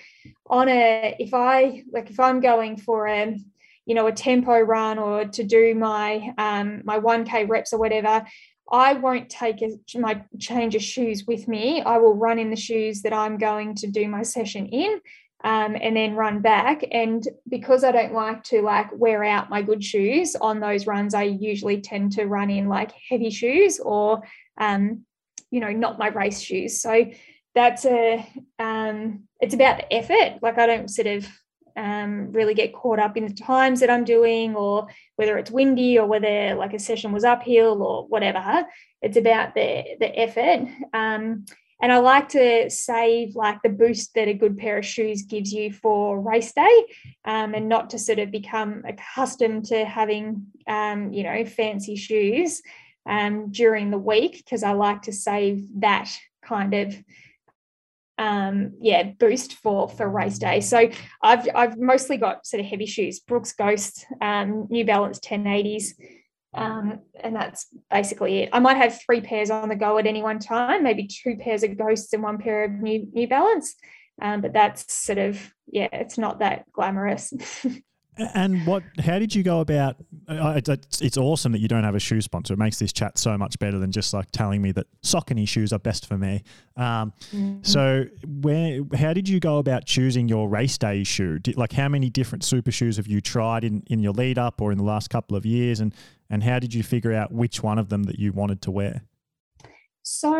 on a, if I, like, if I'm going for a, you know, a tempo run or to do my, um, my 1K reps or whatever, I won't take a, my change of shoes with me. I will run in the shoes that I'm going to do my session in. Um, and then run back. And because I don't like to like wear out my good shoes on those runs, I usually tend to run in like heavy shoes or, um, you know, not my race shoes. So that's a, um, it's about the effort. Like I don't sort of um, really get caught up in the times that I'm doing or whether it's windy or whether like a session was uphill or whatever. It's about the the effort. Um, and I like to save like the boost that a good pair of shoes gives you for race day um, and not to sort of become accustomed to having, um, you know, fancy shoes um, during the week because I like to save that kind of um yeah boost for for race day so i've i've mostly got sort of heavy shoes brooks ghost um new balance 1080s um, and that's basically it. I might have three pairs on the go at any one time, maybe two pairs of ghosts and one pair of new New Balance. Um, but that's sort of yeah, it's not that glamorous. [LAUGHS] And what? How did you go about? It's, it's awesome that you don't have a shoe sponsor. It makes this chat so much better than just like telling me that Saucony shoes are best for me. Um, mm-hmm. So, where? How did you go about choosing your race day shoe? Did, like, how many different super shoes have you tried in in your lead up or in the last couple of years? And and how did you figure out which one of them that you wanted to wear? So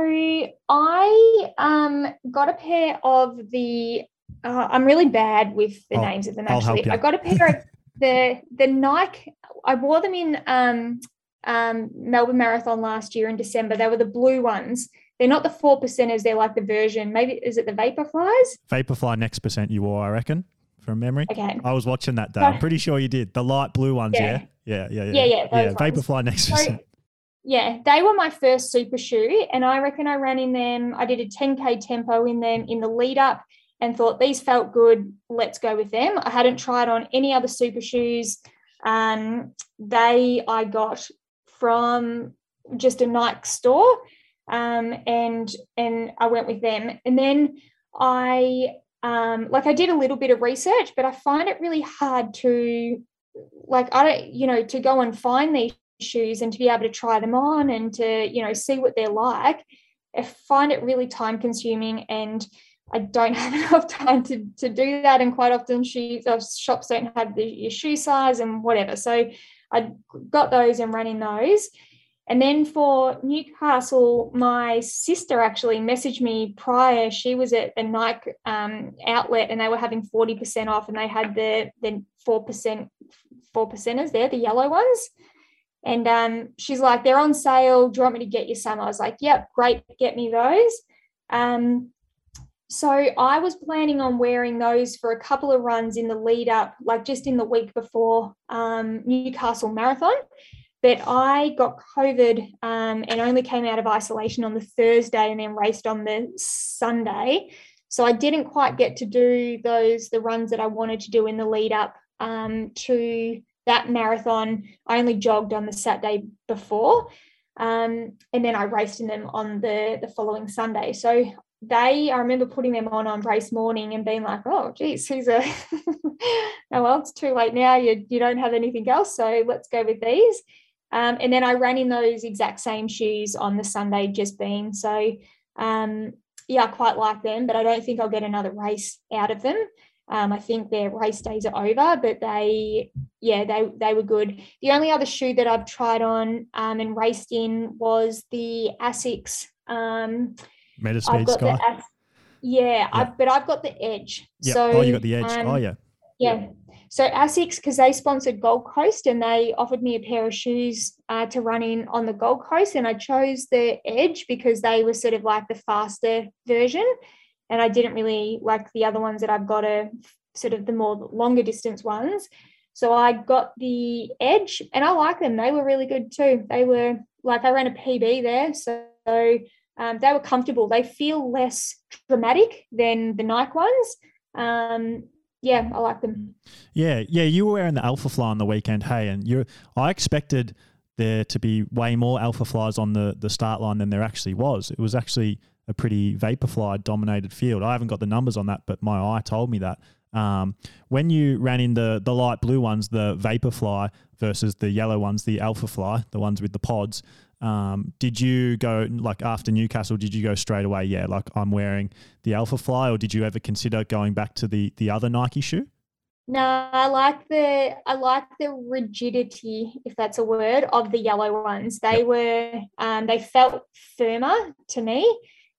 I um, got a pair of the uh, I'm really bad with the names of them actually. I got a pair of [LAUGHS] the the Nike. I wore them in um, um, Melbourne Marathon last year in December. They were the blue ones. They're not the four percenters. They're like the version. Maybe is it the Vaporflies? Vaporfly next percent you wore, I reckon, from memory. Okay. I was watching that day. I'm pretty sure you did. The light blue ones, yeah. Yeah, yeah, yeah. Yeah, yeah. yeah, yeah Vaporfly next percent. So, yeah, they were my first super shoe, and I reckon I ran in them. I did a 10k tempo in them in the lead up and thought these felt good. Let's go with them. I hadn't tried on any other super shoes. Um, they I got from just a Nike store, um, and and I went with them. And then I um, like I did a little bit of research, but I find it really hard to like I don't you know to go and find these shoes and to be able to try them on and to you know see what they're like. I find it really time consuming and I don't [LAUGHS] have enough time to, to do that. And quite often uh, shops don't have the, your shoe size and whatever. So I got those and ran in those. And then for Newcastle, my sister actually messaged me prior. She was at a Nike um, outlet and they were having 40% off and they had the, the 4%, 4 percenters there, the yellow ones. And um, she's like, they're on sale. Do you want me to get you some? I was like, yep, great, get me those. Um, so I was planning on wearing those for a couple of runs in the lead up, like just in the week before um, Newcastle Marathon. But I got COVID um, and only came out of isolation on the Thursday and then raced on the Sunday. So I didn't quite get to do those the runs that I wanted to do in the lead up um, to that marathon. I only jogged on the Saturday before. Um, and then I raced in them on the the following Sunday. So they, I remember putting them on on race morning and being like, oh, geez, who's a, [LAUGHS] oh, well, it's too late now. You, you don't have anything else. So let's go with these. Um, and then I ran in those exact same shoes on the Sunday just been. So um, yeah, I quite like them, but I don't think I'll get another race out of them. Um, I think their race days are over, but they, yeah, they they were good. The only other shoe that I've tried on um, and raced in was the Asics. Um, Metaspeed Sky. The, yeah, yeah. I've, but I've got the Edge. Yeah. So, oh, you got the Edge. Um, oh, yeah. Yeah. So Asics, because they sponsored Gold Coast and they offered me a pair of shoes uh, to run in on the Gold Coast, and I chose the Edge because they were sort of like the faster version, and I didn't really like the other ones that I've got a sort of the more longer distance ones. So I got the Edge, and I like them. They were really good too. They were like I ran a PB there, so um, they were comfortable. They feel less dramatic than the Nike ones. Um, yeah, I like them. Yeah, yeah. You were wearing the Alpha Fly on the weekend, hey, and you. I expected there to be way more Alpha Flies on the the start line than there actually was. It was actually a pretty Vaporfly dominated field. I haven't got the numbers on that, but my eye told me that. Um, when you ran in the the light blue ones, the Vaporfly versus the yellow ones, the Alpha Fly, the ones with the pods, um, did you go like after Newcastle? Did you go straight away? Yeah, like I'm wearing the Alpha Fly, or did you ever consider going back to the the other Nike shoe? No, I like the I like the rigidity, if that's a word, of the yellow ones. They were um, they felt firmer to me,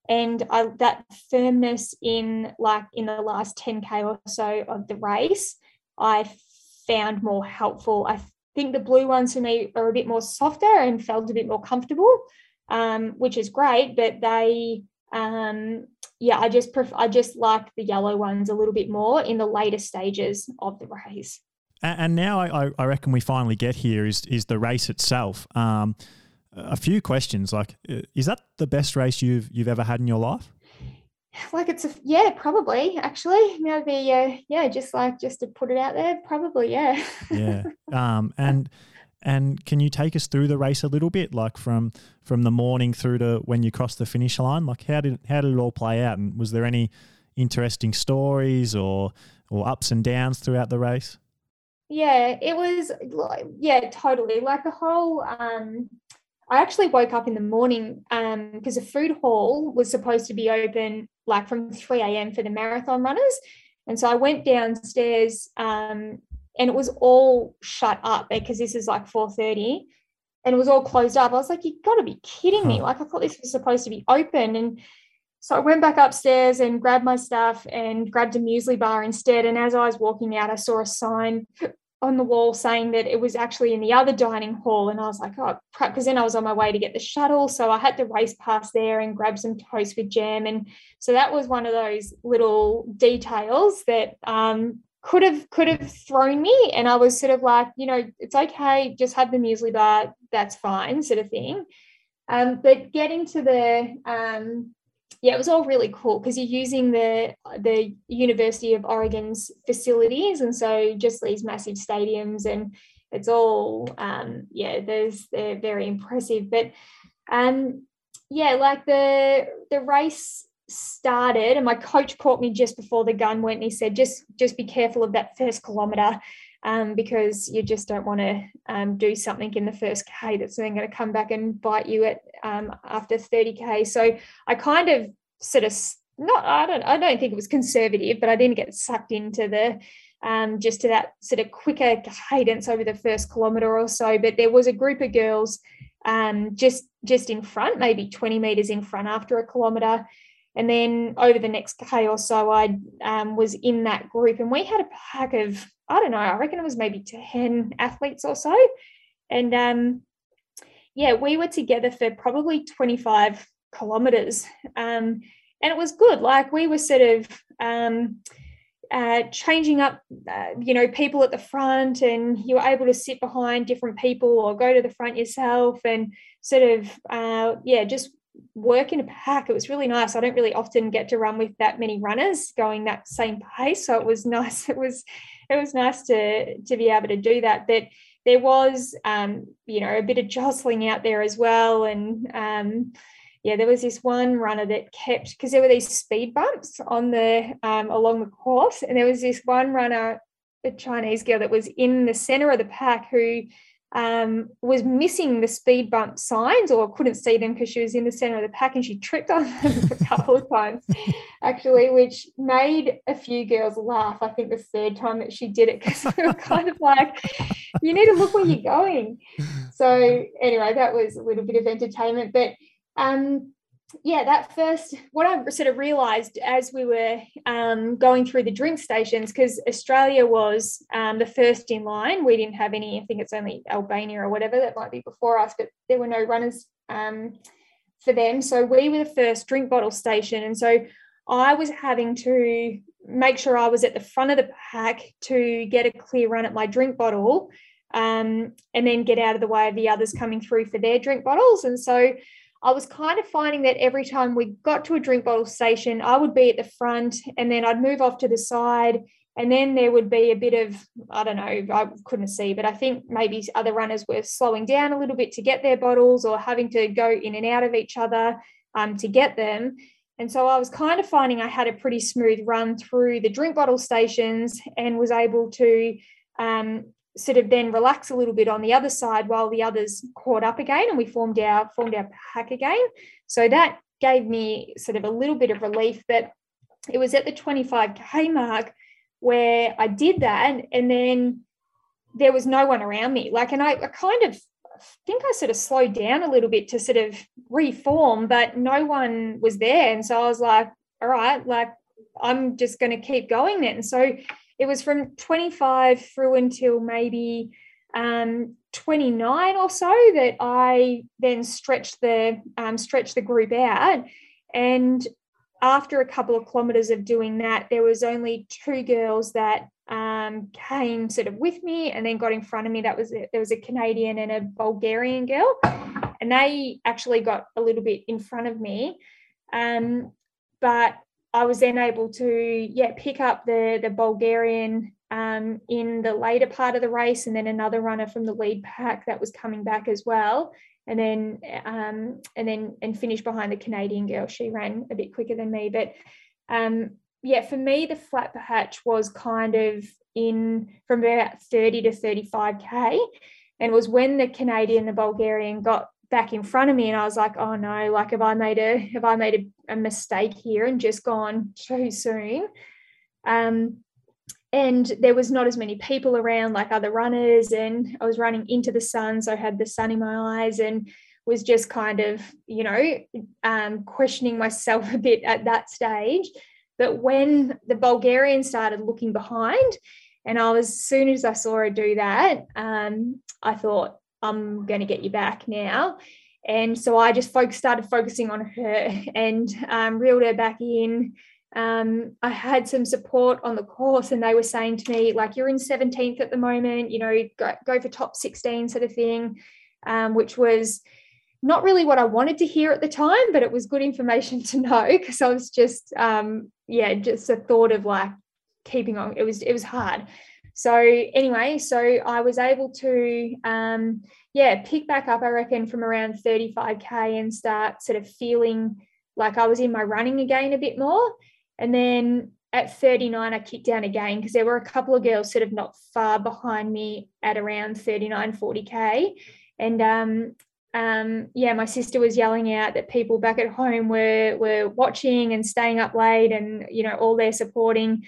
and I, that firmness in like in the last 10k or so of the race, I found more helpful. I think the blue ones for me are a bit more softer and felt a bit more comfortable, um, which is great. But they, um, yeah, I just prefer, I just like the yellow ones a little bit more in the later stages of the race. And now I, I reckon we finally get here is is the race itself. Um, a few questions like, is that the best race you've you've ever had in your life? Like it's a yeah probably actually. Maybe uh, yeah just like just to put it out there probably yeah. Yeah. [LAUGHS] Um and and can you take us through the race a little bit? Like from from the morning through to when you crossed the finish line? Like how did how did it all play out? And was there any interesting stories or or ups and downs throughout the race? Yeah it was like yeah totally. Like the whole um I actually woke up in the morning because um, the food hall was supposed to be open like from 3 a.m. for the marathon runners. And so I went downstairs um, and it was all shut up because this is like 4.30 and it was all closed up. I was like, you've got to be kidding me. Like I thought this was supposed to be open. And so I went back upstairs and grabbed my stuff and grabbed a muesli bar instead. And as I was walking out, I saw a sign on the wall saying that it was actually in the other dining hall. And I was like, oh, because then I was on my way to get the shuttle. So I had to race past there and grab some toast with jam. And so that was one of those little details that um, could have could have thrown me. And I was sort of like, you know, it's okay, just have the muesli bar, that's fine, sort of thing. Um, but getting to the um, yeah, it was all really cool because you're using the the University of Oregon's facilities, and so just these massive stadiums, and it's all um, yeah, there's they're very impressive. But um, yeah, like the the race started, and my coach caught me just before the gun went, and he said, just just be careful of that first kilometer. Um, because you just don't want to um, do something in the first K that's then going to come back and bite you at um, after 30K. So I kind of sort of not I don't I don't think it was conservative, but I didn't get sucked into the um, just to that sort of quicker cadence over the first kilometre or so. But there was a group of girls um, just just in front, maybe 20 metres in front after a kilometre. And then over the next day or so, I um, was in that group, and we had a pack of I don't know, I reckon it was maybe 10 athletes or so. And um, yeah, we were together for probably 25 kilometers. Um, and it was good. Like we were sort of um, uh, changing up, uh, you know, people at the front, and you were able to sit behind different people or go to the front yourself and sort of, uh, yeah, just work in a pack. It was really nice. I don't really often get to run with that many runners going that same pace, so it was [LAUGHS] nice. It was it was nice to to be able to do that. But there was, um, you know, a bit of jostling out there as well, and um, yeah, there was this one runner that kept because there were these speed bumps on the um, along the course, and there was this one runner, a Chinese girl that was in the center of the pack who um, was missing the speed bump signs or couldn't see them because she was in the center of the pack and she tripped on them [LAUGHS] a couple of times, actually, which made a few girls laugh. I think the third time that she did it because they were [LAUGHS] kind of like, you need to look where you're going. So, anyway, that was a little bit of entertainment. But um, yeah, that first, what I sort of realized as we were um, going through the drink stations, because Australia was um, the first in line. We didn't have any, I think it's only Albania or whatever that might be before us, but there were no runners um, for them. So we were the first drink bottle station. And so I was having to make sure I was at the front of the pack to get a clear run at my drink bottle um, and then get out of the way of the others coming through for their drink bottles. And so I was kind of finding that every time we got to a drink bottle station, I would be at the front and then I'd move off to the side. And then there would be a bit of, I don't know, I couldn't see, but I think maybe other runners were slowing down a little bit to get their bottles or having to go in and out of each other um, to get them. And so I was kind of finding I had a pretty smooth run through the drink bottle stations and was able to um, sort of then relax a little bit on the other side while the others caught up again and we formed our formed our pack again. So that gave me sort of a little bit of relief. But it was at the 25k mark where I did that and then there was no one around me. Like, and I, I kind of think I sort of slowed down a little bit to sort of reform, but no one was there. And so I was like, all right, like I'm just going to keep going then. So it was from 25 through until maybe um, 29 or so that I then stretched the um, stretched the group out. And after a couple of kilometers of doing that, there was only two girls that um, came sort of with me and then got in front of me. That was it. There was a Canadian and a Bulgarian girl, and they actually got a little bit in front of me. Um, but I was then able to yeah pick up the the Bulgarian um, in the later part of the race, and then another runner from the lead pack that was coming back as well, and then um, and then and finish behind the Canadian girl. She ran a bit quicker than me, but um, yeah, for me the flat patch was kind of in from about thirty to thirty five k, and was when the Canadian the Bulgarian got back in front of me and I was like, oh no, like have I made a have I made a, a mistake here and just gone too soon? Um, and there was not as many people around like other runners and I was running into the sun so I had the sun in my eyes and was just kind of you know um, questioning myself [LAUGHS] a bit at that stage but when the Bulgarian started looking behind and I was as soon as I saw her do that um, I thought I'm going to get you back now. And so I just focused, started focusing on her and um, reeled her back in. Um, I had some support on the course, and they were saying to me, like, you're in 17th at the moment, you know, go, go for top 16 sort of thing, um, which was not really what I wanted to hear at the time, but it was good information [LAUGHS] to know because I was just, um, yeah, just a thought of like keeping on. It was, it was hard. So anyway, so I was able to, um, yeah, pick back up, I reckon, from around 35K and start sort of feeling like I was in my running again a bit more. And then at 39, I kicked down again because there were a couple of girls sort of not far behind me at around 39, 40K. And um, um, yeah, my sister was yelling out that people back at home were were watching and staying up late and you know all their supporting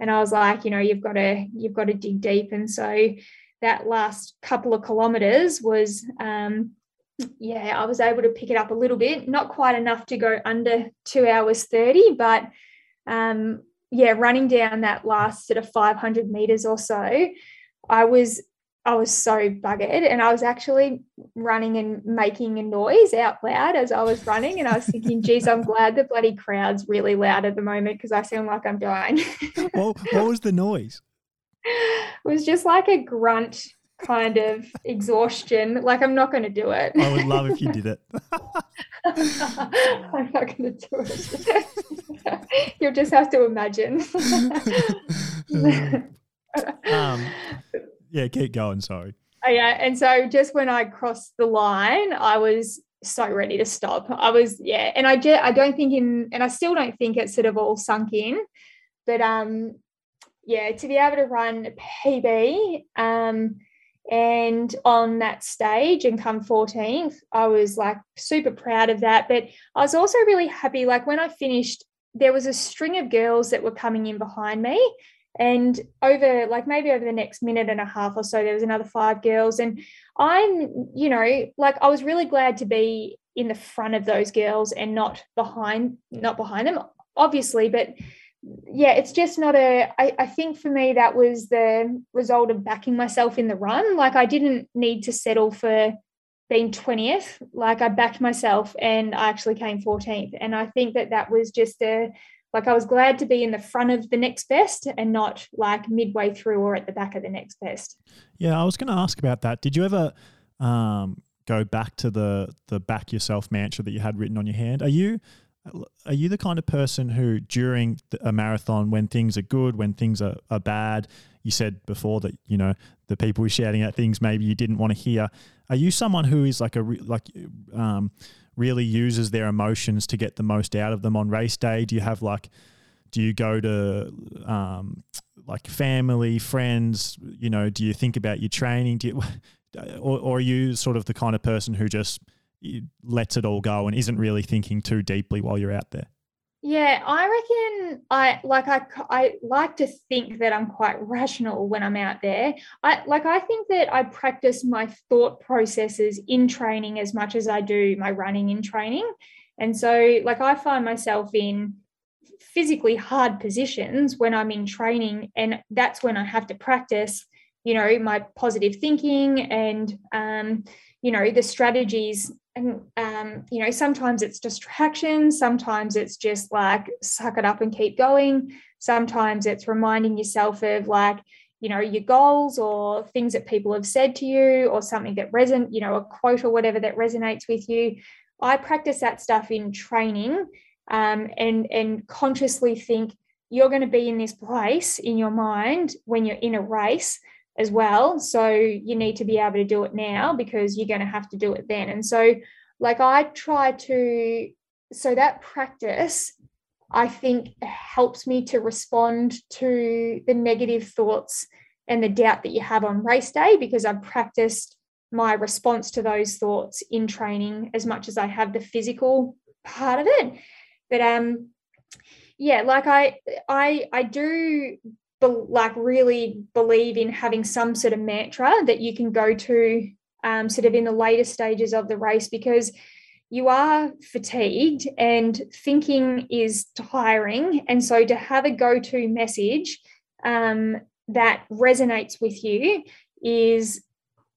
and I was like, you know, you've got to you've got to dig deep. And so that last couple of kilometers was um, yeah, I was able to pick it up a little bit, not quite enough to go under two hours 30, but um, yeah, running down that last sort of 500 meters or so, I was I was so buggered and I was actually running and making a noise out loud as I was running. And I was thinking, [LAUGHS] geez, I'm glad the bloody crowd's really loud at the moment because I sound like I'm dying. what, what was the noise? [LAUGHS] It was just like a grunt kind of exhaustion. Like, I'm not going to do it. I would love if you did it. [LAUGHS] I'm not going to do it. You'll just have to imagine. um, yeah, keep going. Sorry. Oh, yeah. And so just when I crossed the line, I was so ready to stop. I was, yeah. And I just, I don't think in, and I still don't think it's sort of all sunk in, but um, yeah, to be able to run PB, um, And on that stage and come 14th, I was like super proud of that. But I was also really happy. Like when I finished, there was a string of girls that were coming in behind me. And over, like maybe over the next minute and a half or so, there was another five girls. And I'm, you know, like I was really glad to be in the front of those girls and not behind, not behind them, obviously. But yeah, it's just not a. I, I think for me, that was the result of backing myself in the run. Like I didn't need to settle for being 20th. Like I backed myself and I actually came 14th. And I think that that was just a, like I was glad to be in the front of the next best and not like midway through or at the back of the next best. Yeah, I was going to ask about that. Did you ever um, go back to the the back yourself mantra that you had written on your hand? Are you are you the kind of person who, during a marathon, when things are good, when things are, are bad, you said before that you know the people were shouting at things maybe you didn't want to hear. Are you someone who is like a like um, really uses their emotions to get the most out of them on race day? Do you have like, do you go to um, like family, friends? You know, do you think about your training? Do you, [LAUGHS] or, or are you sort of the kind of person who just lets it all go and isn't really thinking too deeply while you're out there? Yeah, I reckon I like I I like to think that I'm quite rational when I'm out there. I like I think that I practice my thought processes in training as much as I do my running in training. And so like I find myself in physically hard positions when I'm in training and that's when I have to practice, you know, my positive thinking and um you know the strategies and um, you know sometimes it's distractions sometimes it's just like suck it up and keep going. Sometimes it's reminding yourself of like you know your goals or things that people have said to you or something that resonate you know a quote or whatever that resonates with you. I practice that stuff in training um, and and consciously think you're going to be in this place in your mind when you're in a race as well. So you need to be able to do it now because you're going to have to do it then. And so, like, I try to, so that practice, I think, helps me to respond to the negative thoughts and the doubt that you have on race day because I've practiced my response to those thoughts in training as much as I have the physical part of it. But um yeah, like I I I do like really believe in having some sort of mantra that you can go to um, sort of in the later stages of the race because you are fatigued and thinking is tiring. And so to have a go to message um, that resonates with you is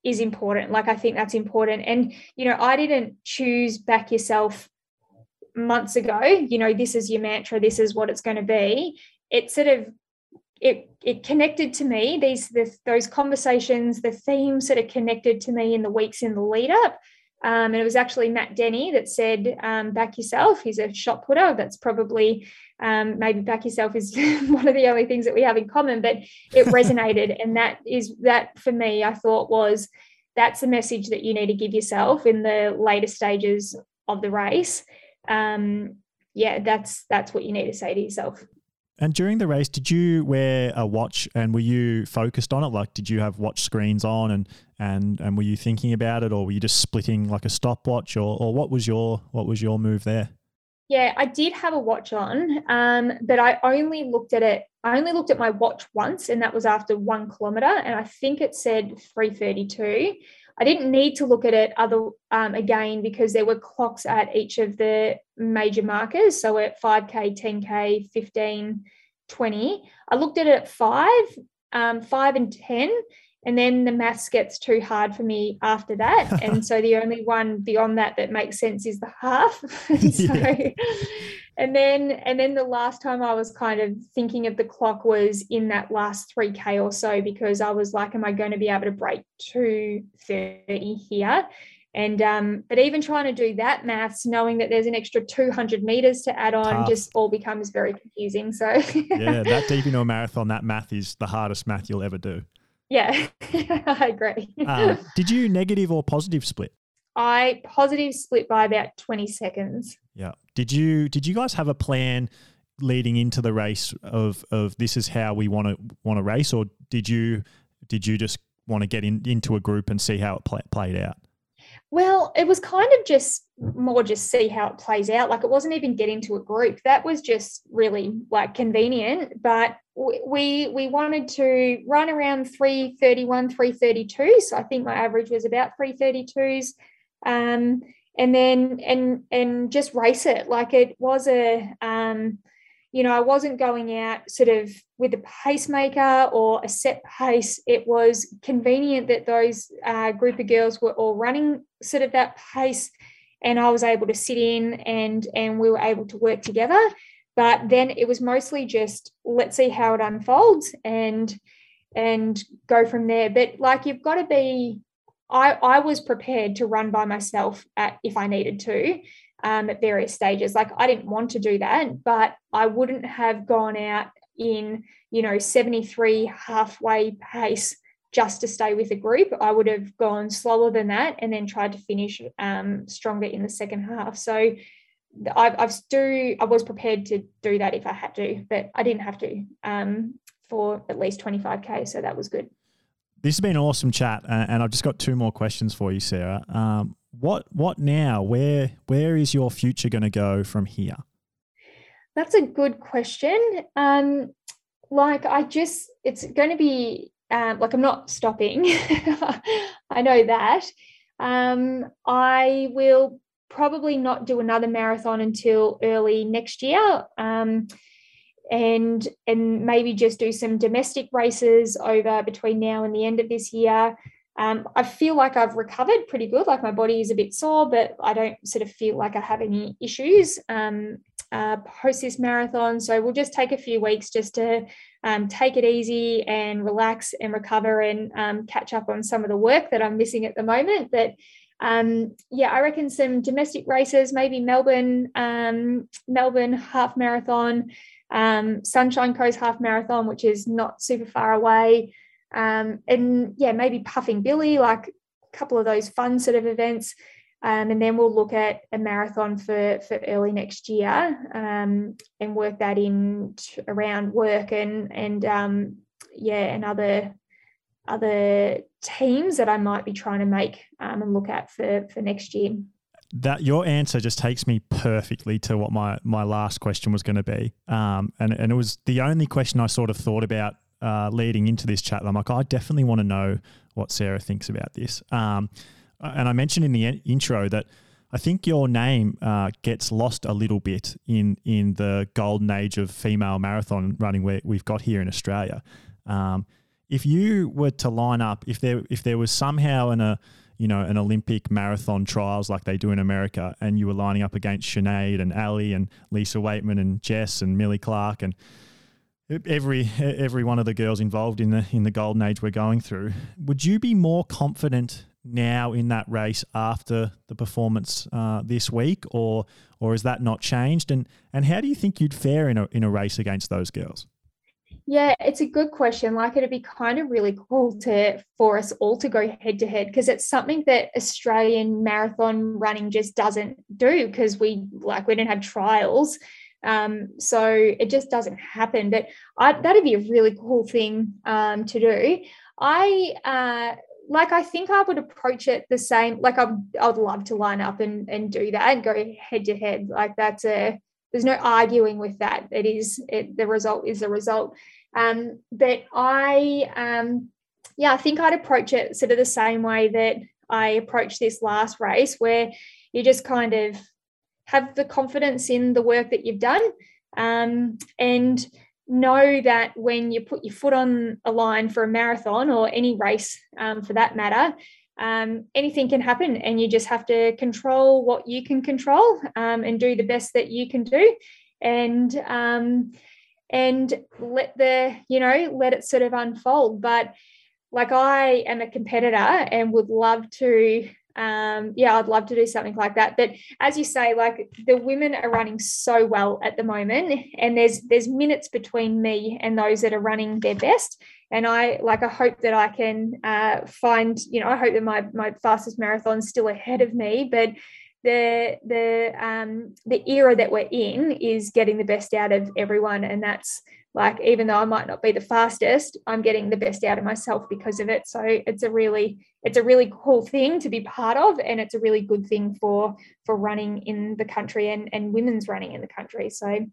is important. Like i think that's important. And you know i didn't choose back yourself months ago you know this is your mantra this is what it's going to be. It sort of it it connected to me these this, those conversations the themes that are connected to me in the weeks in the lead up um, and it was actually Matt Denny that said, um, back yourself. He's a shot putter. That's probably um, maybe back yourself is [LAUGHS] one of the only things that we have in common, but it [LAUGHS] resonated. and that is that for me, I thought was that's a message that you need to give yourself in the later stages of the race. Um, yeah, that's that's what you need to say to yourself. And during the race, did you wear a watch and were you focused on it? Like, did you have watch screens on and and and were you thinking about it, or were you just splitting like a stopwatch, or or what was your what was your move there? Yeah, I did have a watch on, um, but I only looked at it. I only looked at my watch once, and that was after one kilometer, and I think it said three thirty-two. I didn't need to look at it other um, again because there were clocks at each of the major markers. So at 5K, 10K, 15, 20. I looked at it at five, um, five and 10. And then the maths gets too hard for me after that. [LAUGHS] and so the only one beyond that that makes sense is the half. [LAUGHS] so, yeah and then and then the last time I was kind of thinking of the clock was in that last 3k or so because I was like am I going to be able to break 230 here and um, but even trying to do that maths knowing that there's an extra 200 meters to add on Tough. just all becomes very confusing so yeah that [LAUGHS] deep into a marathon that math is the hardest math you'll ever do yeah [LAUGHS] I agree um, [LAUGHS] did you negative or positive split I positive split by about 20 seconds. Yeah. Did you did you guys have a plan leading into the race of of this is how we want to want to race or did you did you just want to get in, into a group and see how it play, played out? Well, it was kind of just more just see how it plays out. Like it wasn't even getting to a group. That was just really like convenient. But we we wanted to run around 331, 332. So I think my average was about 332s. Um, and then and and just race it. Like it was a um, you know, I wasn't going out sort of with a pacemaker or a set pace. It was convenient that those uh, group of girls were all running sort of that pace, and I was able to sit in and and we were able to work together. But then it was mostly just let's see how it unfolds and and go from there. But like you've got to be I, I was prepared to run by myself at, if I needed to um, at various stages. Like I didn't want to do that, but I wouldn't have gone out in, you know, 73 halfway pace just to stay with the group. I would have gone slower than that and then tried to finish um, stronger in the second half. So I've, I've do I was prepared to do that if I had to, but I didn't have to um, for at least 25k. So that was good. This has been an awesome chat, and I've just got two more questions for you, Sarah. Um, what what now? Where where is your future going to go from here? That's a good question. Um, like I just, it's going to be um, like I'm not stopping. [LAUGHS] I know that. Um, I will probably not do another marathon until early next year. Um, and and maybe just do some domestic races over between now and the end of this year. Um, I feel like I've recovered pretty good. Like my body is a bit sore, but I don't sort of feel like I have any issues um, uh, post this marathon. So we'll just take a few weeks just to um, take it easy and relax and recover and um, catch up on some of the work that I'm missing at the moment. But um, yeah, I reckon some domestic races, maybe Melbourne, um, Melbourne half marathon, Sunshine Coast half marathon, which is not super far away. Um, and yeah, maybe Puffing Billy, like a couple of those fun sort of events. Um, and then we'll look at a marathon for, for early next year um, and work that in around work and and um, yeah and other other teams that I might be trying to make um, and look at for for next year. That your answer just takes me perfectly to what my my last question was going to be, um, and and it was the only question I sort of thought about uh, leading into this chat. I'm like, I definitely want to know what Sarah thinks about this. Um, and I mentioned in the intro that I think your name uh, gets lost a little bit in in the golden age of female marathon running where we've got here in Australia. Um, if you were to line up, if there if there was somehow in a you know an Olympic marathon trials like they do in America, and you were lining up against Sinead and Ali and Lisa Weightman and Jess and Milly Clark and every every one of the girls involved in the in the golden age we're going through. Would you be more confident now in that race after the performance uh, this week, or or is that not changed? And and how do you think you'd fare in a in a race against those girls? Yeah, it's a good question. Like it'd be kind of really cool to for us all to go head to head because it's something that Australian marathon running just doesn't do because we like we don't have trials. Um, so it just doesn't happen. But I, that'd be a really cool thing um, to do. I uh, like. I think I would approach it the same. Like I, I'd love to line up and and do that and go head to head. Like that's a. There's no arguing with that. It is it, the result is the result. Um, but I, um, yeah, I think I'd approach it sort of the same way that I approached this last race, where you just kind of have the confidence in the work that you've done um, and know that when you put your foot on a line for a marathon or any race um, for that matter, um, anything can happen and you just have to control what you can control um, and do the best that you can do. And um, and let the you know let it sort of unfold. But like i am a competitor and would love to um, yeah, I'd love to do something like that. But as you say, like the women are running so well at the moment, and there's there's minutes between me and those that are running their best. And I like I hope that I can uh, find, you know, I hope that my my fastest marathon's still ahead of me, but the the um, the era that we're in is getting the best out of everyone, and that's like even though I might not be the fastest, I'm getting the best out of myself because of it. So it's a really it's a really cool thing to be part of, and it's a really good thing for for running in the country and and women's running in the country. So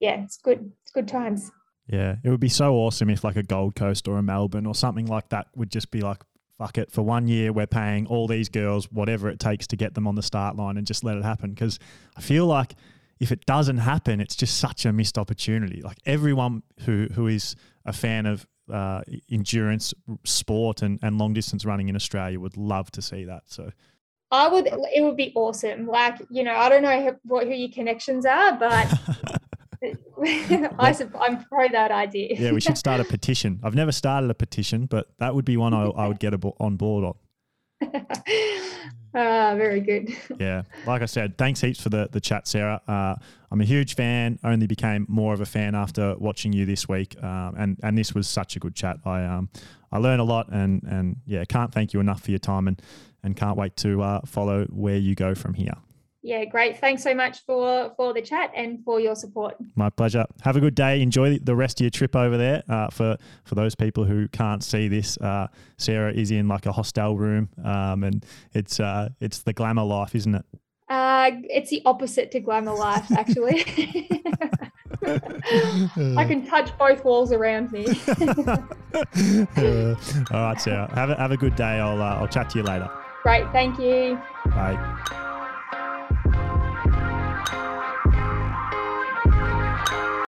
yeah, it's good. It's good times. Yeah, it would be so awesome if like a Gold Coast or a Melbourne or something like that would just be like, fuck it, for one year we're paying all these girls whatever it takes to get them on the start line and just let it happen. Because I feel like if it doesn't happen, it's just such a missed opportunity. Like everyone who who is a fan of uh, endurance sport and, and long distance running in Australia would love to see that. So I would. It would be awesome. Like you know, I don't know what who your connections are, but. [LAUGHS] [LAUGHS] I, I'm pro that idea. yeah, we should start a petition. I've never started a petition, but that would be one I, I would get on board on. [LAUGHS] Ah, very good. [LAUGHS] yeah, like I said, thanks heaps for the the chat, Sarah. Uh, I'm a huge fan. Only became more of a fan after watching you this week, um, and and this was such a good chat. I um I learned a lot, and and yeah, can't thank you enough for your time, and and can't wait to uh, follow where you go from here. Yeah, great. Thanks so much for for the chat and for your support. My pleasure. Have a good day. Enjoy the rest of your trip over there. Uh, for for those people who can't see this, uh, Sarah is in like a hostel room, um, and it's uh, it's the glamour life, isn't it? Uh, it's the opposite to glamour life, actually. [LAUGHS] I can touch both walls around me. [LAUGHS] All right, Sarah. Have a, have a good day. I'll uh, I'll chat to you later. Great. Thank you. Bye.